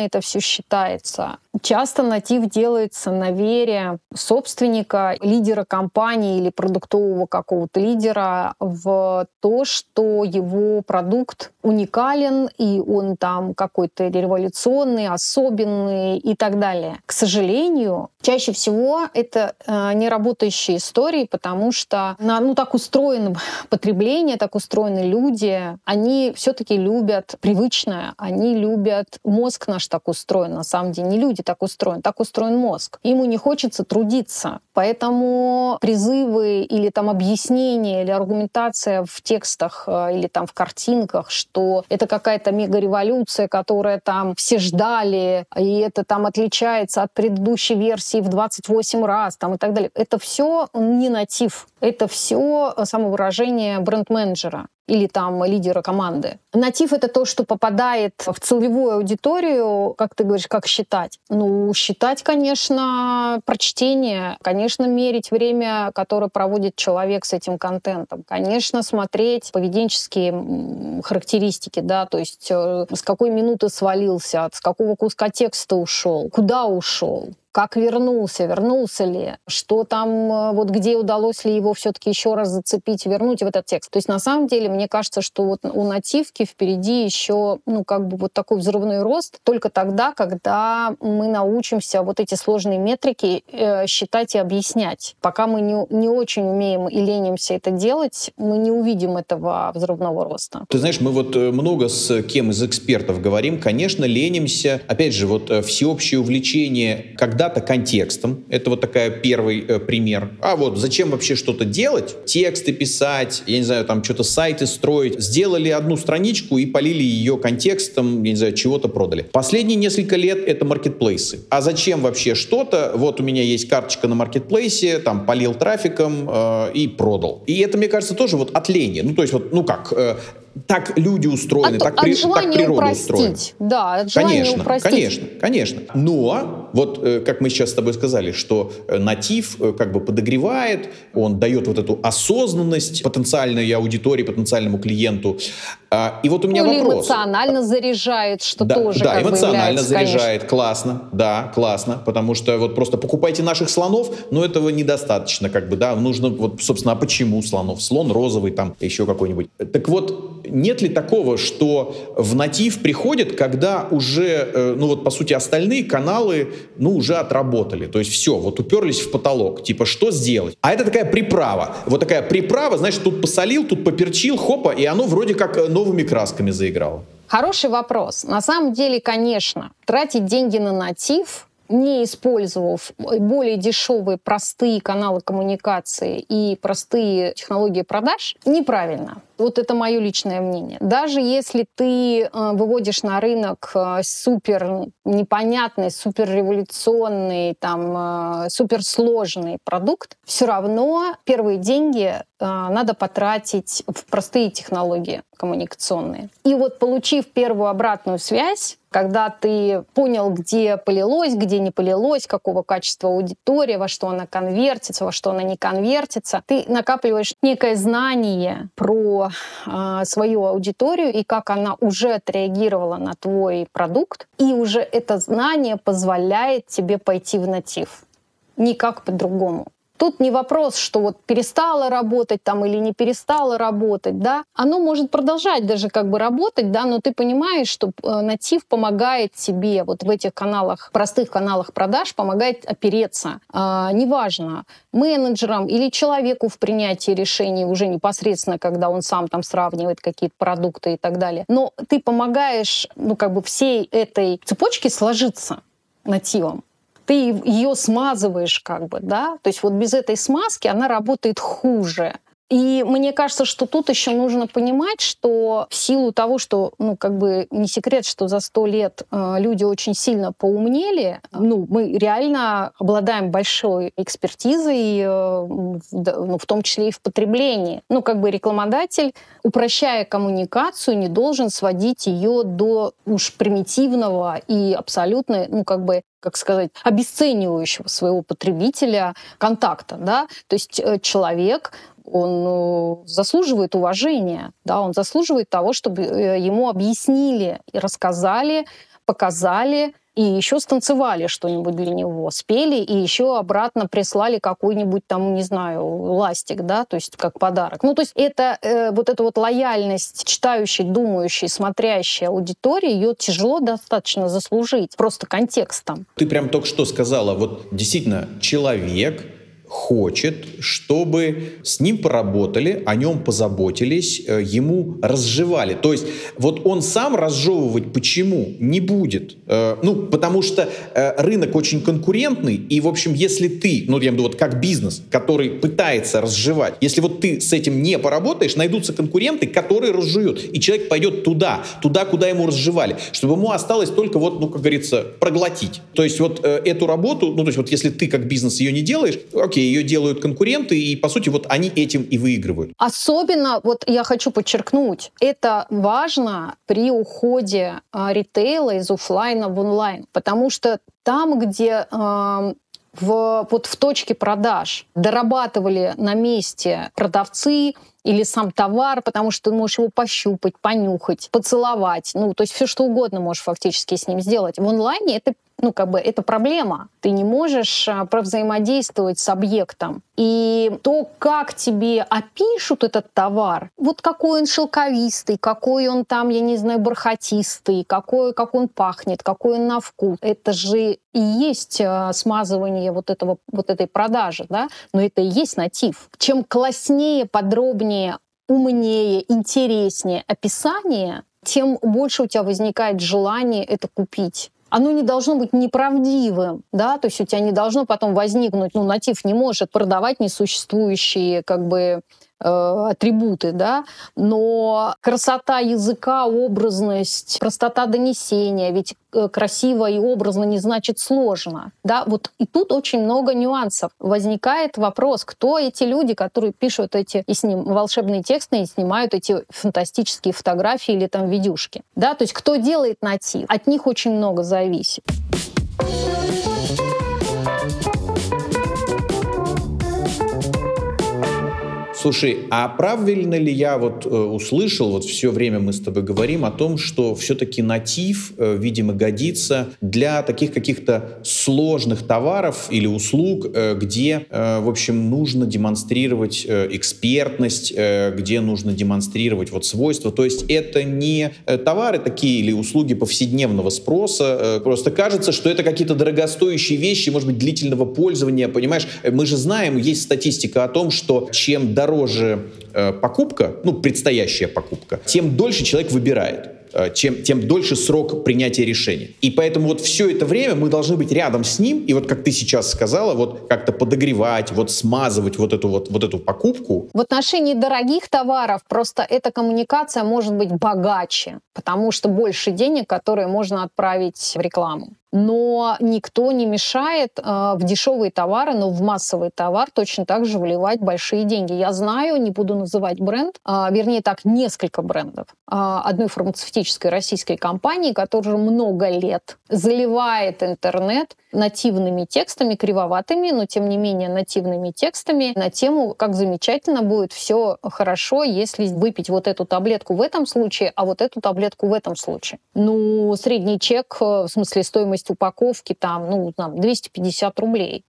это все считается. Часто натив делается на вере собственника, лидера компании или продуктового какого-то лидера в то, что его продукт уникален, и он там какой-то революционный, особенный и так далее. К сожалению, чаще всего это э, не работающая история, истории, потому что ну, так устроено потребление, так устроены люди. Они все-таки любят привычное, они любят... Мозг наш так устроен, на самом деле. Не люди так устроены, так устроен мозг. Ему не хочется трудиться. Поэтому призывы или там объяснения или аргументация в текстах э, или там в картинках, что это какая-то мега-революция, которая там все ждали, и это там отличается от предыдущей версии в 28 раз там, и так далее. Это все не натив. Это все самовыражение бренд-менеджера или там лидера команды. Натив — это то, что попадает в целевую аудиторию, как ты говоришь, как считать? Ну, считать, конечно, прочтение, конечно, мерить время, которое проводит человек с этим контентом, конечно, смотреть поведенческие характеристики, да, то есть э, с какой минуты свалился, с какого куска текста ушел, куда ушел, как вернулся, вернулся ли, что там, э, вот где удалось ли его все-таки еще раз зацепить, вернуть в этот текст. То есть на самом деле мне кажется, что вот у нативки впереди еще, ну, как бы вот такой взрывной рост только тогда, когда мы научимся вот эти сложные метрики э, считать и объяснять. Пока мы не, не очень умеем и ленимся это делать, мы не увидим этого взрывного роста. Ты знаешь, мы вот э, много с кем из экспертов говорим, конечно, ленимся. Опять же, вот э, всеобщее увлечение когда-то контекстом. Это вот такая первый э, пример. А вот зачем вообще что-то делать? Тексты писать, я не знаю, там что-то сайты строить. Сделали одну страничку и полили ее контекстом, я не знаю, чего-то продали. Последние несколько лет это маркетплейсы. А зачем вообще что-то? Вот у меня есть карточка на маркетплейсе, там полил трафиком э, и продал. И это, мне кажется, тоже вот от лени. Ну, то есть вот, ну как, э, так люди устроены, от, так, от при, так природа упростить. устроена. Да, от конечно, упростить. конечно, конечно. Но вот э, как мы сейчас с тобой сказали, что э, натив э, как бы подогревает, он дает вот эту осознанность потенциальной аудитории, потенциальному клиенту. А, И вот у меня ну, или вопрос. эмоционально заряжает, что Да, тоже да эмоционально заряжает, конечно. классно, да, классно, потому что вот просто покупайте наших слонов, но этого недостаточно, как бы, да, нужно вот, собственно, а почему слонов? Слон розовый, там, еще какой-нибудь. Так вот, нет ли такого, что в натив приходит, когда уже, э, ну вот, по сути, остальные каналы, ну, уже отработали, то есть все, вот уперлись в потолок, типа, что сделать? А это такая приправа, вот такая приправа, знаешь, тут посолил, тут поперчил, хопа, и оно вроде как э, новыми красками заиграло. Хороший вопрос. На самом деле, конечно, тратить деньги на натив не использовав более дешевые, простые каналы коммуникации и простые технологии продаж, неправильно. Вот это мое личное мнение. Даже если ты э, выводишь на рынок э, супер непонятный, супер революционный, там, э, супер сложный продукт, все равно первые деньги надо потратить в простые технологии коммуникационные. И вот получив первую обратную связь, когда ты понял, где полилось, где не полилось, какого качества аудитория, во что она конвертится, во что она не конвертится, ты накапливаешь некое знание про э, свою аудиторию и как она уже отреагировала на твой продукт, и уже это знание позволяет тебе пойти в натив. Никак по-другому. Тут не вопрос, что вот перестала работать там или не перестала работать, да. Оно может продолжать даже как бы работать, да, но ты понимаешь, что э, натив помогает тебе вот в этих каналах, простых каналах продаж, помогает опереться. А, неважно, менеджерам или человеку в принятии решений уже непосредственно, когда он сам там сравнивает какие-то продукты и так далее. Но ты помогаешь, ну, как бы всей этой цепочке сложиться нативом ты ее смазываешь как бы, да, то есть вот без этой смазки она работает хуже. И мне кажется, что тут еще нужно понимать, что в силу того, что, ну, как бы не секрет, что за сто лет э, люди очень сильно поумнели, ну, мы реально обладаем большой экспертизой, э, в, ну, в том числе и в потреблении. Ну, как бы рекламодатель, упрощая коммуникацию, не должен сводить ее до уж примитивного и абсолютно, ну, как бы как сказать, обесценивающего своего потребителя контакта, да, то есть э, человек он ну, заслуживает уважения, да, он заслуживает того, чтобы э, ему объяснили и рассказали, показали, и еще станцевали что-нибудь для него, спели, и еще обратно прислали какой-нибудь там, не знаю, ластик, да, то есть как подарок. Ну, то есть это э, вот эта вот лояльность читающей, думающей, смотрящей аудитории, ее тяжело достаточно заслужить просто контекстом. Ты прям только что сказала, вот действительно, человек хочет, чтобы с ним поработали, о нем позаботились, э, ему разжевали. То есть вот он сам разжевывать почему не будет. Э, ну, потому что э, рынок очень конкурентный, и, в общем, если ты, ну, я имею в виду вот как бизнес, который пытается разжевать, если вот ты с этим не поработаешь, найдутся конкуренты, которые разжуют, и человек пойдет туда, туда, куда ему разжевали, чтобы ему осталось только вот, ну, как говорится, проглотить. То есть вот эту работу, ну, то есть вот если ты как бизнес ее не делаешь, окей, ее делают конкуренты, и, по сути, вот они этим и выигрывают. Особенно, вот я хочу подчеркнуть, это важно при уходе э, ритейла из офлайна в онлайн, потому что там, где э, в, вот в точке продаж дорабатывали на месте продавцы, или сам товар, потому что ты можешь его пощупать, понюхать, поцеловать. Ну, то есть все что угодно можешь фактически с ним сделать. В онлайне это ну, как бы это проблема. Ты не можешь а, провзаимодействовать с объектом. И то, как тебе опишут этот товар, вот какой он шелковистый, какой он там, я не знаю, бархатистый, какой, как он пахнет, какой он на вкус, это же и есть а, смазывание вот, этого, вот этой продажи, да? Но это и есть натив. Чем класснее, подробнее умнее, интереснее описание, тем больше у тебя возникает желание это купить. Оно не должно быть неправдивым, да, то есть у тебя не должно потом возникнуть, ну, натив не может продавать несуществующие, как бы, атрибуты, да, но красота языка, образность, простота донесения, ведь э, красиво и образно не значит сложно, да, вот и тут очень много нюансов. Возникает вопрос, кто эти люди, которые пишут эти и сним, волшебные тексты и снимают эти фантастические фотографии или там видюшки, да, то есть кто делает натив, от них очень много зависит. Слушай, а правильно ли я вот э, услышал, вот все время мы с тобой говорим о том, что все-таки натив, э, видимо, годится для таких каких-то сложных товаров или услуг, э, где, э, в общем, нужно демонстрировать э, экспертность, э, где нужно демонстрировать вот свойства. То есть это не э, товары такие или услуги повседневного спроса. Э, просто кажется, что это какие-то дорогостоящие вещи, может быть, длительного пользования. Понимаешь, мы же знаем, есть статистика о том, что чем дороже дороже э, покупка, ну, предстоящая покупка, тем дольше человек выбирает э, чем, тем дольше срок принятия решения. И поэтому вот все это время мы должны быть рядом с ним, и вот как ты сейчас сказала, вот как-то подогревать, вот смазывать вот эту вот, вот эту покупку. В отношении дорогих товаров просто эта коммуникация может быть богаче, потому что больше денег, которые можно отправить в рекламу но никто не мешает э, в дешевые товары, но в массовый товар точно так же вливать большие деньги. Я знаю, не буду называть бренд, э, вернее так, несколько брендов э, одной фармацевтической российской компании, которая много лет заливает интернет нативными текстами, кривоватыми, но тем не менее нативными текстами на тему, как замечательно будет все хорошо, если выпить вот эту таблетку в этом случае, а вот эту таблетку в этом случае. Ну, средний чек, э, в смысле стоимость упаковки там, ну, там 250 рублей.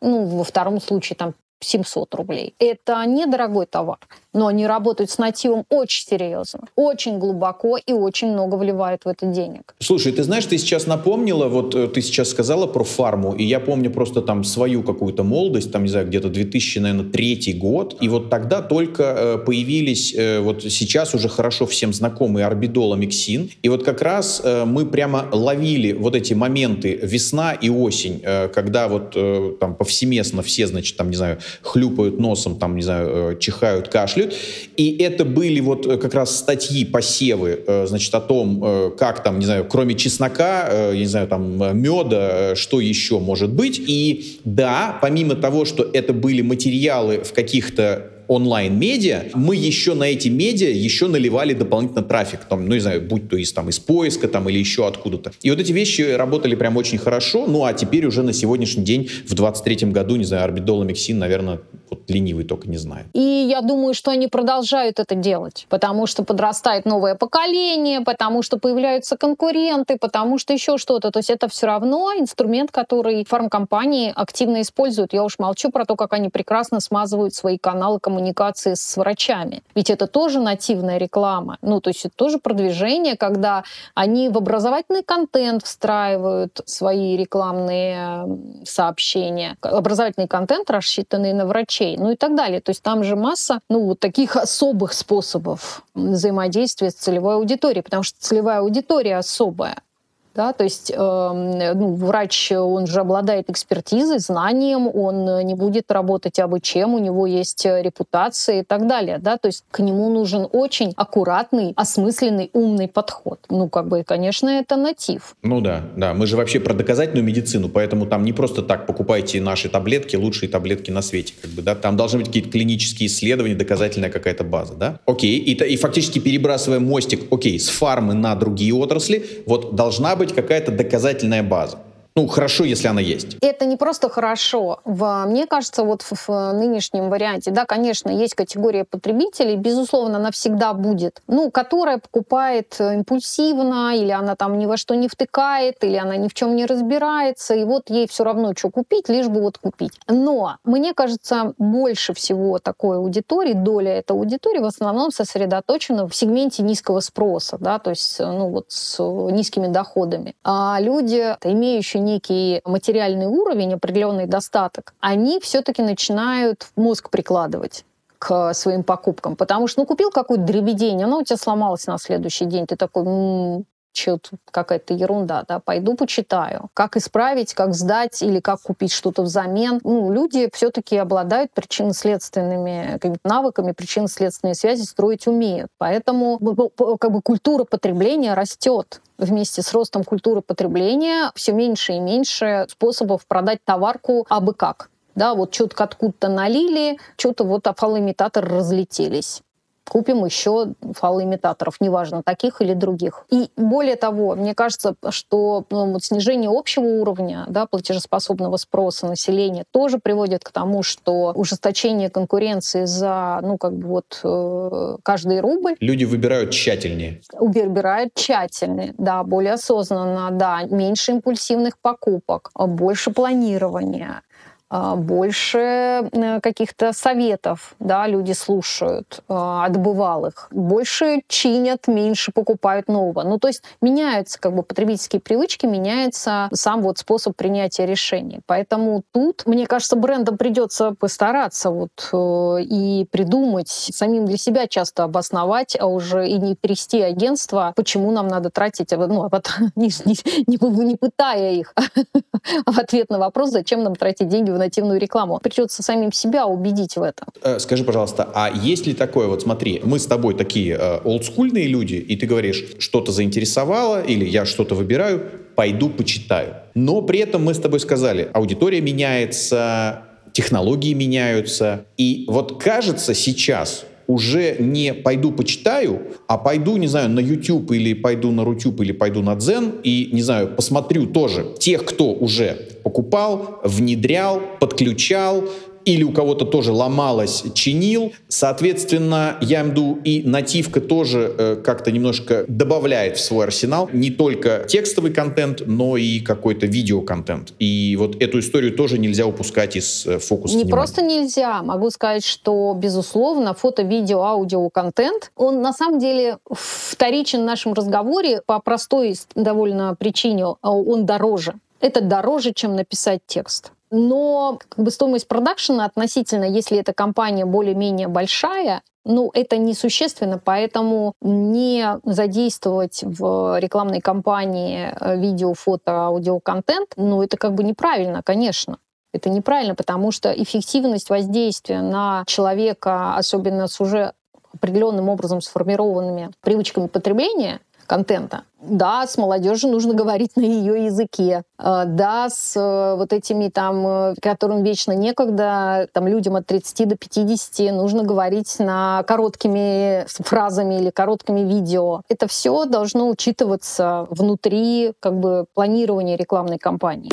Ну, во втором случае там 700 рублей. Это недорогой товар но они работают с нативом очень серьезно, очень глубоко и очень много вливают в это денег. Слушай, ты знаешь, ты сейчас напомнила, вот э, ты сейчас сказала про фарму, и я помню просто там свою какую-то молодость, там, не знаю, где-то 2000, наверное, третий год, и вот тогда только э, появились, э, вот сейчас уже хорошо всем знакомые орбидол, амиксин, и вот как раз мы прямо ловили вот эти моменты весна и осень, когда вот там повсеместно все, значит, там, не знаю, хлюпают носом, там, не знаю, э, чихают, кашляют. И это были вот э, как раз статьи, посевы, э, значит, о том, как там, не знаю, кроме чеснока, я не знаю, там, меда, что еще может быть. И да, помимо того, что это были материалы в каких-то онлайн-медиа, мы еще на эти медиа еще наливали дополнительно трафик, там, ну, не знаю, будь то из, там, из поиска там, или еще откуда-то. И вот эти вещи работали прям очень хорошо, ну, а теперь уже на сегодняшний день, в 23-м году, не знаю, Орбидол и Миксин, наверное, вот ленивый только не знает. И я думаю, что они продолжают это делать, потому что подрастает новое поколение, потому что появляются конкуренты, потому что еще что-то. То есть это все равно инструмент, который фармкомпании активно используют. Я уж молчу про то, как они прекрасно смазывают свои каналы коммуникации коммуникации с врачами. Ведь это тоже нативная реклама. Ну, то есть это тоже продвижение, когда они в образовательный контент встраивают свои рекламные сообщения. Образовательный контент, рассчитанный на врачей, ну и так далее. То есть там же масса, ну, вот таких особых способов взаимодействия с целевой аудиторией, потому что целевая аудитория особая. Да, то есть э, ну, врач, он же обладает экспертизой, знанием, он не будет работать абы чем, у него есть репутация и так далее. Да? То есть к нему нужен очень аккуратный, осмысленный, умный подход. Ну, как бы, конечно, это натив. Ну да, да. Мы же вообще про доказательную медицину, поэтому там не просто так покупайте наши таблетки, лучшие таблетки на свете. Как бы, да? Там должны быть какие-то клинические исследования, доказательная какая-то база. Да? Окей, и, и фактически перебрасывая мостик, окей, с фармы на другие отрасли, вот должна быть какая-то доказательная база. Ну, хорошо, если она есть. Это не просто хорошо. В, мне кажется, вот в, в нынешнем варианте, да, конечно, есть категория потребителей, безусловно, она всегда будет, ну, которая покупает э, импульсивно, или она там ни во что не втыкает, или она ни в чем не разбирается, и вот ей все равно, что купить, лишь бы вот купить. Но мне кажется, больше всего такой аудитории, доля этой аудитории в основном сосредоточена в сегменте низкого спроса, да, то есть, ну, вот с низкими доходами. А люди, имеющие некий материальный уровень, определенный достаток, они все-таки начинают мозг прикладывать к своим покупкам. Потому что, ну, купил какую-то дребедень, оно у тебя сломалось на следующий день. Ты такой, м-м, что-то какая-то ерунда, да, пойду почитаю. Как исправить, как сдать или как купить что-то взамен. Ну, люди все-таки обладают причинно-следственными навыками, причинно-следственные связи строить умеют. Поэтому как бы культура потребления растет вместе с ростом культуры потребления все меньше и меньше способов продать товарку абы как. Да, вот что-то откуда-то налили, что-то вот фалоимитаторы разлетелись купим еще фалоимитаторов, неважно, таких или других. И более того, мне кажется, что ну, вот снижение общего уровня да, платежеспособного спроса населения тоже приводит к тому, что ужесточение конкуренции за ну, как бы вот, э, каждый рубль... Люди выбирают тщательнее. Выбирают тщательнее, да, более осознанно, да, меньше импульсивных покупок, больше планирования, больше э, каких-то советов, да, люди слушают а, от бывалых, больше чинят, меньше покупают нового. Ну, то есть меняются как бы потребительские привычки, меняется сам вот способ принятия решений. Поэтому тут, мне кажется, брендам придется постараться вот э, и придумать, самим для себя часто обосновать, а уже и не перести агентство, почему нам надо тратить, ну, а не, не, не, не пытая их в ответ на вопрос, зачем нам тратить деньги в нативную рекламу. Придется самим себя убедить в этом. Э, скажи, пожалуйста, а есть ли такое, вот смотри, мы с тобой такие э, олдскульные люди, и ты говоришь, что-то заинтересовало, или я что-то выбираю, пойду почитаю. Но при этом мы с тобой сказали, аудитория меняется, технологии меняются. И вот кажется сейчас, уже не пойду почитаю, а пойду, не знаю, на YouTube или пойду на Рутюб или пойду на Дзен и, не знаю, посмотрю тоже тех, кто уже покупал, внедрял, подключал, или у кого-то тоже ломалось, чинил. Соответственно, я имею и нативка тоже э, как-то немножко добавляет в свой арсенал не только текстовый контент, но и какой-то видеоконтент. И вот эту историю тоже нельзя упускать из э, фокуса Не внимания. просто нельзя. Могу сказать, что, безусловно, фото, видео, аудио контент, он на самом деле вторичен в нашем разговоре по простой довольно причине. А он дороже. Это дороже, чем написать текст. Но как бы стоимость продакшена относительно, если эта компания более-менее большая, ну, это несущественно, поэтому не задействовать в рекламной кампании э, видео, фото, аудиоконтент, ну, это как бы неправильно, конечно. Это неправильно, потому что эффективность воздействия на человека, особенно с уже определенным образом сформированными привычками потребления, контента. Да, с молодежью нужно говорить на ее языке. Э, да, с э, вот этими там, э, которым вечно некогда, там людям от 30 до 50 нужно говорить на короткими фразами или короткими видео. Это все должно учитываться внутри как бы планирования рекламной кампании.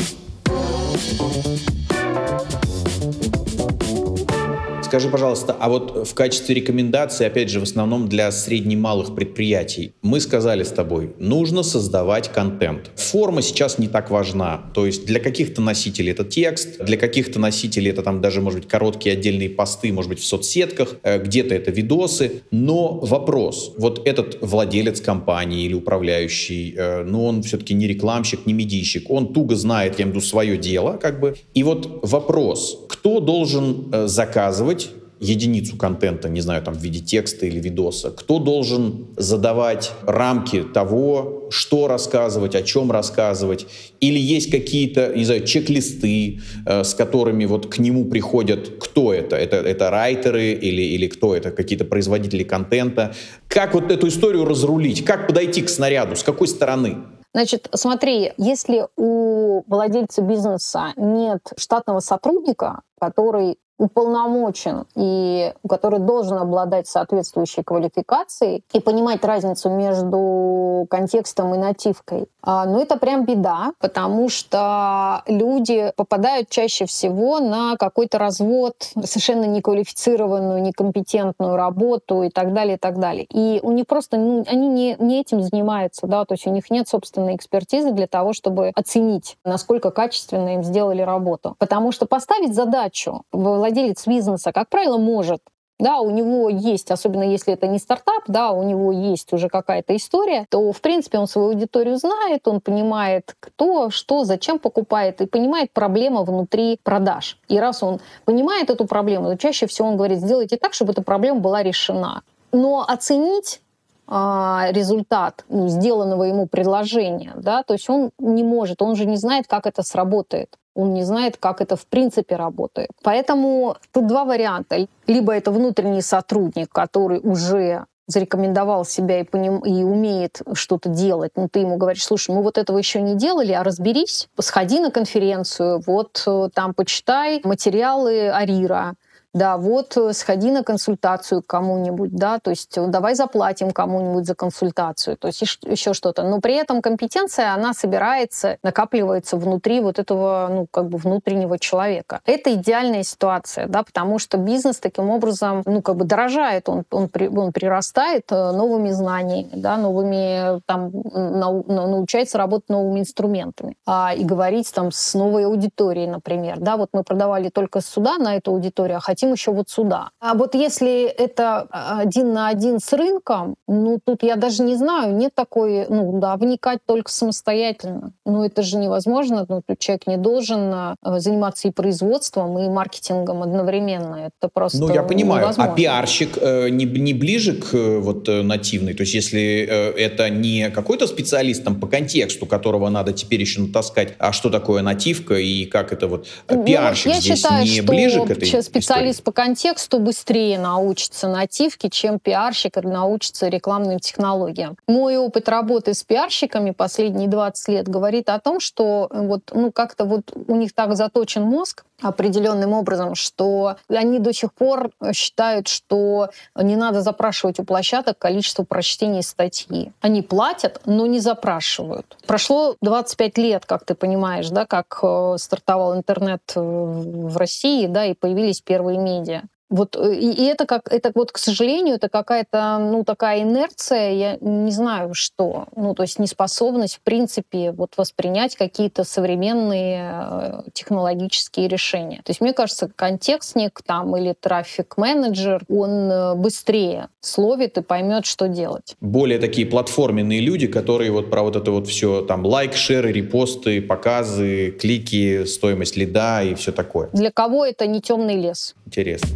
Скажи, пожалуйста, а вот в качестве рекомендации, опять же, в основном для средне-малых предприятий, мы сказали с тобой, нужно создавать контент. Форма сейчас не так важна. То есть для каких-то носителей это текст, для каких-то носителей это там даже, может быть, короткие отдельные посты, может быть, в соцсетках, э, где-то это видосы. Но вопрос, вот этот владелец компании или управляющий, э, ну, он все-таки не рекламщик, не медийщик, он туго знает, я имею в виду, свое дело, как бы. И вот вопрос, кто должен э, заказывать единицу контента, не знаю, там в виде текста или видоса, кто должен задавать рамки того, что рассказывать, о чем рассказывать, или есть какие-то, не знаю, чек-листы, э, с которыми вот к нему приходят, кто это, это, это райтеры или, или кто это, какие-то производители контента. Как вот эту историю разрулить, как подойти к снаряду, с какой стороны? Значит, смотри, если у владельца бизнеса нет штатного сотрудника, который уполномочен и который должен обладать соответствующей квалификацией и понимать разницу между контекстом и нативкой. А, ну, это прям беда, потому что люди попадают чаще всего на какой-то развод, совершенно неквалифицированную, некомпетентную работу и так далее, и так далее. И у них просто, ну, они не, не этим занимаются, да, то есть у них нет собственной экспертизы для того, чтобы оценить, насколько качественно им сделали работу. Потому что поставить задачу владелец бизнеса, как правило, может да, у него есть, особенно если это не стартап, да, у него есть уже какая-то история, то, в принципе, он свою аудиторию знает, он понимает, кто, что, зачем покупает, и понимает проблему внутри продаж. И раз он понимает эту проблему, то чаще всего он говорит, сделайте так, чтобы эта проблема была решена. Но оценить а, результат ну, сделанного ему предложения, да, то есть он не может, он же не знает, как это сработает. Он не знает, как это в принципе работает. Поэтому тут два варианта. Либо это внутренний сотрудник, который уже зарекомендовал себя и, поним, и умеет что-то делать, но ты ему говоришь, слушай, мы вот этого еще не делали, а разберись, сходи на конференцию, вот э, там почитай материалы Арира, да, вот э, сходи на консультацию кому-нибудь, да, то есть э, давай заплатим кому-нибудь за консультацию, то есть еще что-то. Но при этом компетенция, она собирается, накапливается внутри вот этого, ну, как бы внутреннего человека. Это идеальная ситуация, да, потому что бизнес таким образом, ну, как бы дорожает, он, он, при, он прирастает э, новыми знаниями, да, новыми, там, нау, научается работать новыми инструментами а, и говорить там с новой аудиторией, например, да, вот мы продавали только сюда на эту аудиторию, а хотим еще вот сюда. А вот если это а, один на один с рынком, ну тут я даже не знаю, нет такой, ну да, вникать только самостоятельно. Ну это же невозможно, ну тут человек не должен а, заниматься и производством, и маркетингом одновременно. Это просто Ну я понимаю, а невозможно. а пиарщик э, не, не ближе к э, вот э, нативной? То есть если э, это не какой-то специалист там по контексту, которого надо теперь еще натаскать, а что такое нативка и как это вот ну, пиарщик я здесь считаю, не что ближе к этой специалист истории? по контексту быстрее научится нативке, чем пиарщик научится рекламным технологиям. Мой опыт работы с пиарщиками последние 20 лет говорит о том, что э, вот, ну, как-то вот у них так заточен мозг, определенным образом, что они до сих пор считают, что не надо запрашивать у площадок количество прочтений статьи. Они платят, но не запрашивают. Прошло 25 лет, как ты понимаешь, да, как э, стартовал интернет э, в России, да, и появились первые медиа. Вот, э, и, и это как, это вот, к сожалению, это какая-то, ну, такая инерция, я не знаю, что. Ну, то есть неспособность, в принципе, вот воспринять какие-то современные э, технологические решения. То есть, мне кажется, контекстник там или трафик-менеджер, он э, быстрее словит и поймет, что делать. Более такие платформенные люди, которые вот про вот это вот все, там, лайк, шеры, репосты, показы, клики, стоимость лида и все такое. Для кого это не темный лес? Интересно.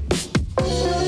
show.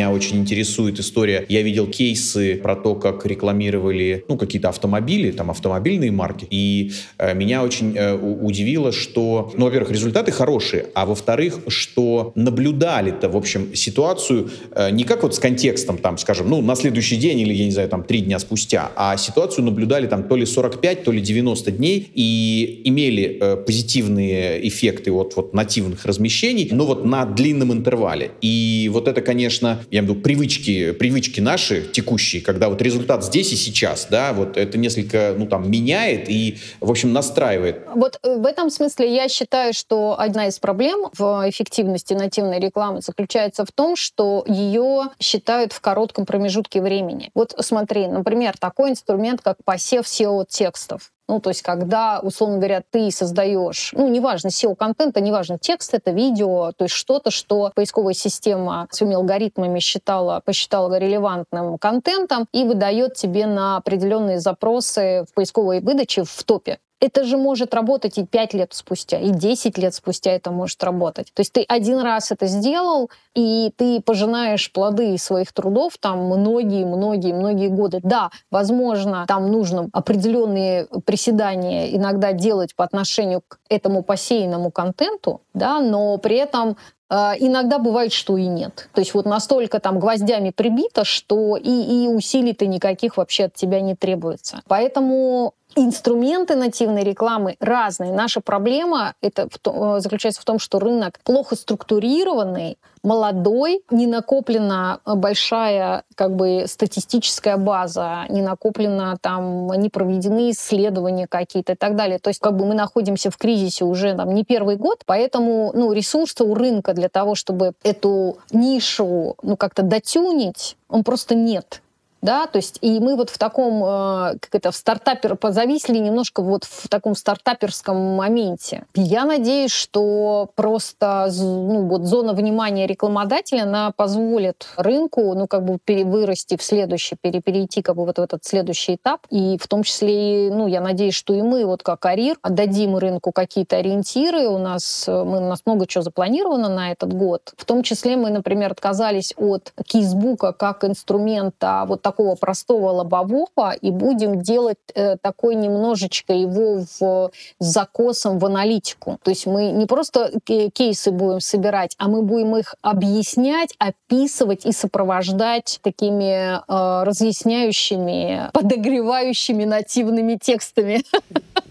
Меня очень интересует история. Я видел кейсы про то, как рекламировали ну, какие-то автомобили, там автомобильные марки. И э, меня очень э, удивило, что, ну, во-первых, результаты хорошие, а во-вторых, что наблюдали-то, в общем, ситуацию э, не как вот с контекстом, там, скажем, ну, на следующий день или, я не знаю, там, три дня спустя, а ситуацию наблюдали там то ли 45, то ли 90 дней и имели э, позитивные эффекты от вот нативных размещений, но вот на длинном интервале. И вот это, конечно, я имею в виду привычки, привычки наши текущие, когда вот результат здесь и сейчас, да, вот это несколько, ну там, меняет и, в общем, настраивает. Вот э, в этом смысле я считаю, что одна из проблем в эффективности нативной рекламы заключается в том, что ее считают в коротком промежутке времени. Вот смотри, например, такой инструмент, как посев SEO-текстов. Ну, то есть, когда, условно говоря, ты создаешь, ну, неважно, SEO-контента, неважно, текст это, видео, то есть что-то, что поисковая система своими алгоритмами считала, посчитала релевантным контентом и выдает тебе на определенные запросы в поисковой выдаче в топе это же может работать и 5 лет спустя, и 10 лет спустя это может работать. То есть ты один раз это сделал, и ты пожинаешь плоды своих трудов там многие-многие-многие годы. Да, возможно, там нужно определенные приседания иногда делать по отношению к этому посеянному контенту, да, но при этом а, иногда бывает, что и нет. То есть вот настолько там гвоздями прибито, что и, и усилий-то никаких вообще от тебя не требуется. Поэтому инструменты нативной рекламы разные. Наша проблема это в том, э, заключается в том, что рынок плохо структурированный, молодой, не накоплена большая как бы статистическая база, не накоплена там, не проведены исследования какие-то и так далее. То есть как бы мы находимся в кризисе уже там не первый год, поэтому ну, ресурса у рынка для того, чтобы эту нишу ну, как-то дотюнить, он просто нет да, то есть и мы вот в таком, э, как это, в стартапер, позависли немножко вот в таком стартаперском моменте. Я надеюсь, что просто, ну, вот зона внимания рекламодателя, она позволит рынку, ну, как бы вырасти в следующий, перейти как бы вот в этот следующий этап, и в том числе, ну, я надеюсь, что и мы, вот как Арир, отдадим рынку какие-то ориентиры, у нас, мы, у нас много чего запланировано на этот год, в том числе мы, например, отказались от кейсбука как инструмента вот такого простого лобового и будем делать э, такой немножечко его в, с закосом в аналитику. То есть мы не просто кейсы будем собирать, а мы будем их объяснять, описывать и сопровождать такими э, разъясняющими, подогревающими нативными текстами.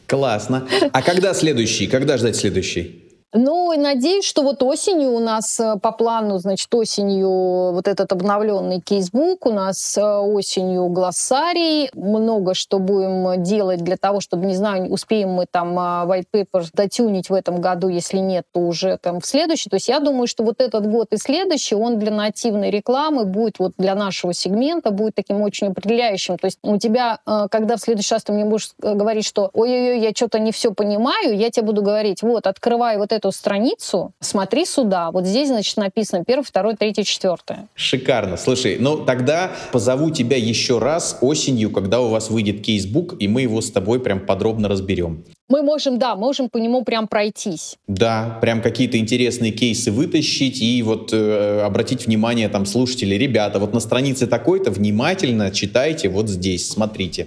Классно. А когда следующий? Когда ждать следующий? Ну, и надеюсь, что вот осенью у нас э, по плану, значит, осенью вот этот обновленный кейсбук, у нас э, осенью глоссарий, много что будем делать для того, чтобы, не знаю, успеем мы там а, white paper дотюнить в этом году, если нет, то уже там в следующий. То есть я думаю, что вот этот год и следующий, он для нативной рекламы будет вот для нашего сегмента, будет таким очень определяющим. То есть у тебя, э, когда в следующий раз ты мне будешь говорить, что ой-ой-ой, я что-то не все понимаю, я тебе буду говорить, вот, открывай вот эту страницу, смотри сюда. Вот здесь, значит, написано первое, второе, третье, четвертое. Шикарно. Слушай, ну тогда позову тебя еще раз осенью, когда у вас выйдет кейсбук, и мы его с тобой прям подробно разберем. Мы можем, да, можем по нему прям пройтись. Да, прям какие-то интересные кейсы вытащить и вот э, обратить внимание там слушателей. Ребята, вот на странице такой-то внимательно читайте вот здесь, смотрите.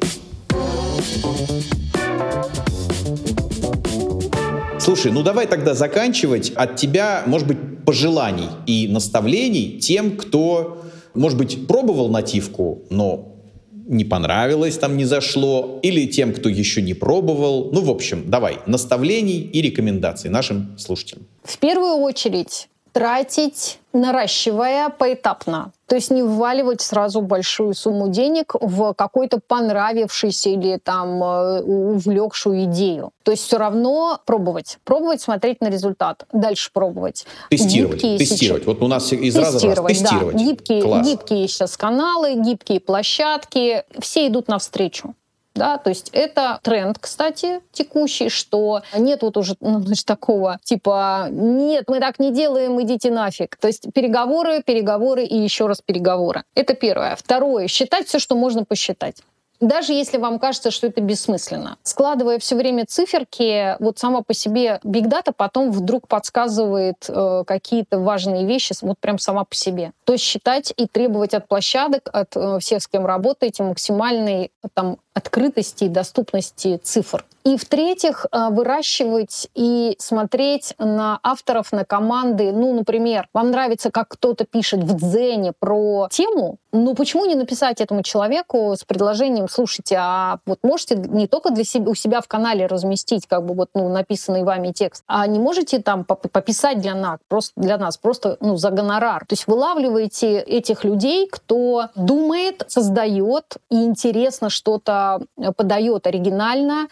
Слушай, ну давай тогда заканчивать. От тебя, может быть, пожеланий и наставлений тем, кто, может быть, пробовал нативку, но не понравилось, там не зашло, или тем, кто еще не пробовал. Ну, в общем, давай, наставлений и рекомендаций нашим слушателям. В первую очередь тратить, наращивая поэтапно. То есть не вваливать сразу большую сумму денег в какой-то понравившийся или там э, увлекшую идею. То есть все равно пробовать. Пробовать, смотреть на результат. Дальше пробовать. Тестировать. Гибкие тестировать. Сейчас... Вот у нас из раза в раз тестировать. Да. Гибкие, гибкие сейчас каналы, гибкие площадки. Все идут навстречу. Да, то есть это тренд, кстати, текущий, что нет вот уже ну, значит, такого типа «нет, мы так не делаем, идите нафиг». То есть переговоры, переговоры и еще раз переговоры. Это первое. Второе. Считать все, что можно посчитать даже если вам кажется, что это бессмысленно. Складывая все время циферки, вот сама по себе Big Data потом вдруг подсказывает э, какие-то важные вещи, вот прям сама по себе. То есть считать и требовать от площадок, от э, всех, с кем работаете, максимальной там, открытости и доступности цифр. И в-третьих, э, выращивать и смотреть на авторов, на команды. Ну, например, вам нравится, как кто-то пишет в Дзене про тему, ну почему не написать этому человеку с предложением, слушайте, а вот можете не только для себя, у себя в канале разместить как бы вот ну, написанный вами текст, а не можете там пописать для нас, просто для нас, просто ну, за гонорар. То есть вылавливаете этих людей, кто думает, создает и интересно что-то подает оригинально,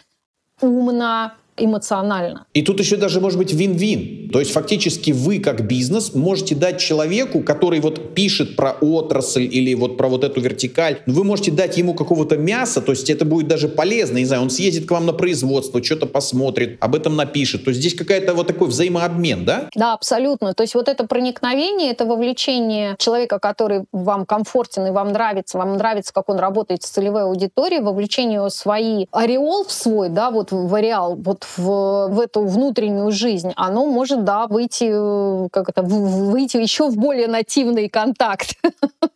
умно, эмоционально. И тут еще даже может быть вин-вин. То есть фактически вы как бизнес можете дать человеку, который вот пишет про отрасль или вот про вот эту вертикаль, вы можете дать ему какого-то мяса, то есть это будет даже полезно, не знаю, он съездит к вам на производство, что-то посмотрит, об этом напишет. То есть здесь какая-то вот такой взаимообмен, да? Да, абсолютно. То есть вот это проникновение, это вовлечение человека, который вам комфортен и вам нравится, вам нравится, как он работает с целевой аудиторией, вовлечение его в свои ореол в свой, да, вот в ареал, вот в, в эту внутреннюю жизнь, оно может, да, выйти, э, как это, выйти еще в более нативный контакт.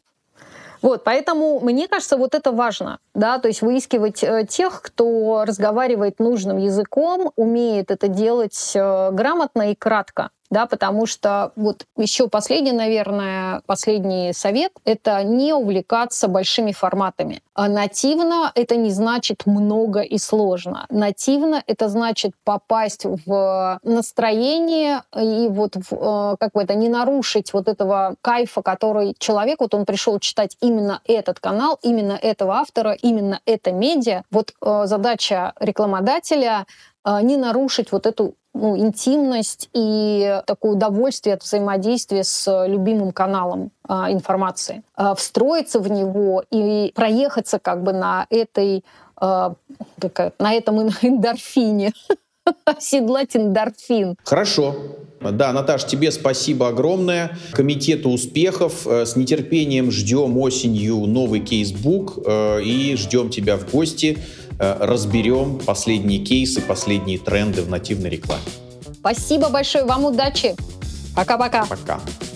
Вот, поэтому мне кажется, вот это важно, да, то есть выискивать э, тех, кто разговаривает нужным языком, умеет это делать э, грамотно и кратко да, потому что вот еще последний, наверное, последний совет — это не увлекаться большими форматами. А нативно это не значит много и сложно. Нативно это значит попасть в настроение и вот в, э, как бы это не нарушить вот этого кайфа, который человек, вот он пришел читать именно этот канал, именно этого автора, именно это медиа. Вот э, задача рекламодателя э, не нарушить вот эту ну, интимность и такое удовольствие от взаимодействия с любимым каналом а, информации. А, встроиться в него и проехаться как бы на этой а, на этом эндорфине. Оседлать эндорфин. Хорошо. Да, Наташ, тебе спасибо огромное. Комитету успехов. Э, с нетерпением ждем осенью новый кейсбук э, и ждем тебя в гости. Э, разберем последние кейсы, последние тренды в нативной рекламе. Спасибо большое, вам удачи. Пока-пока. Пока. -пока. Пока.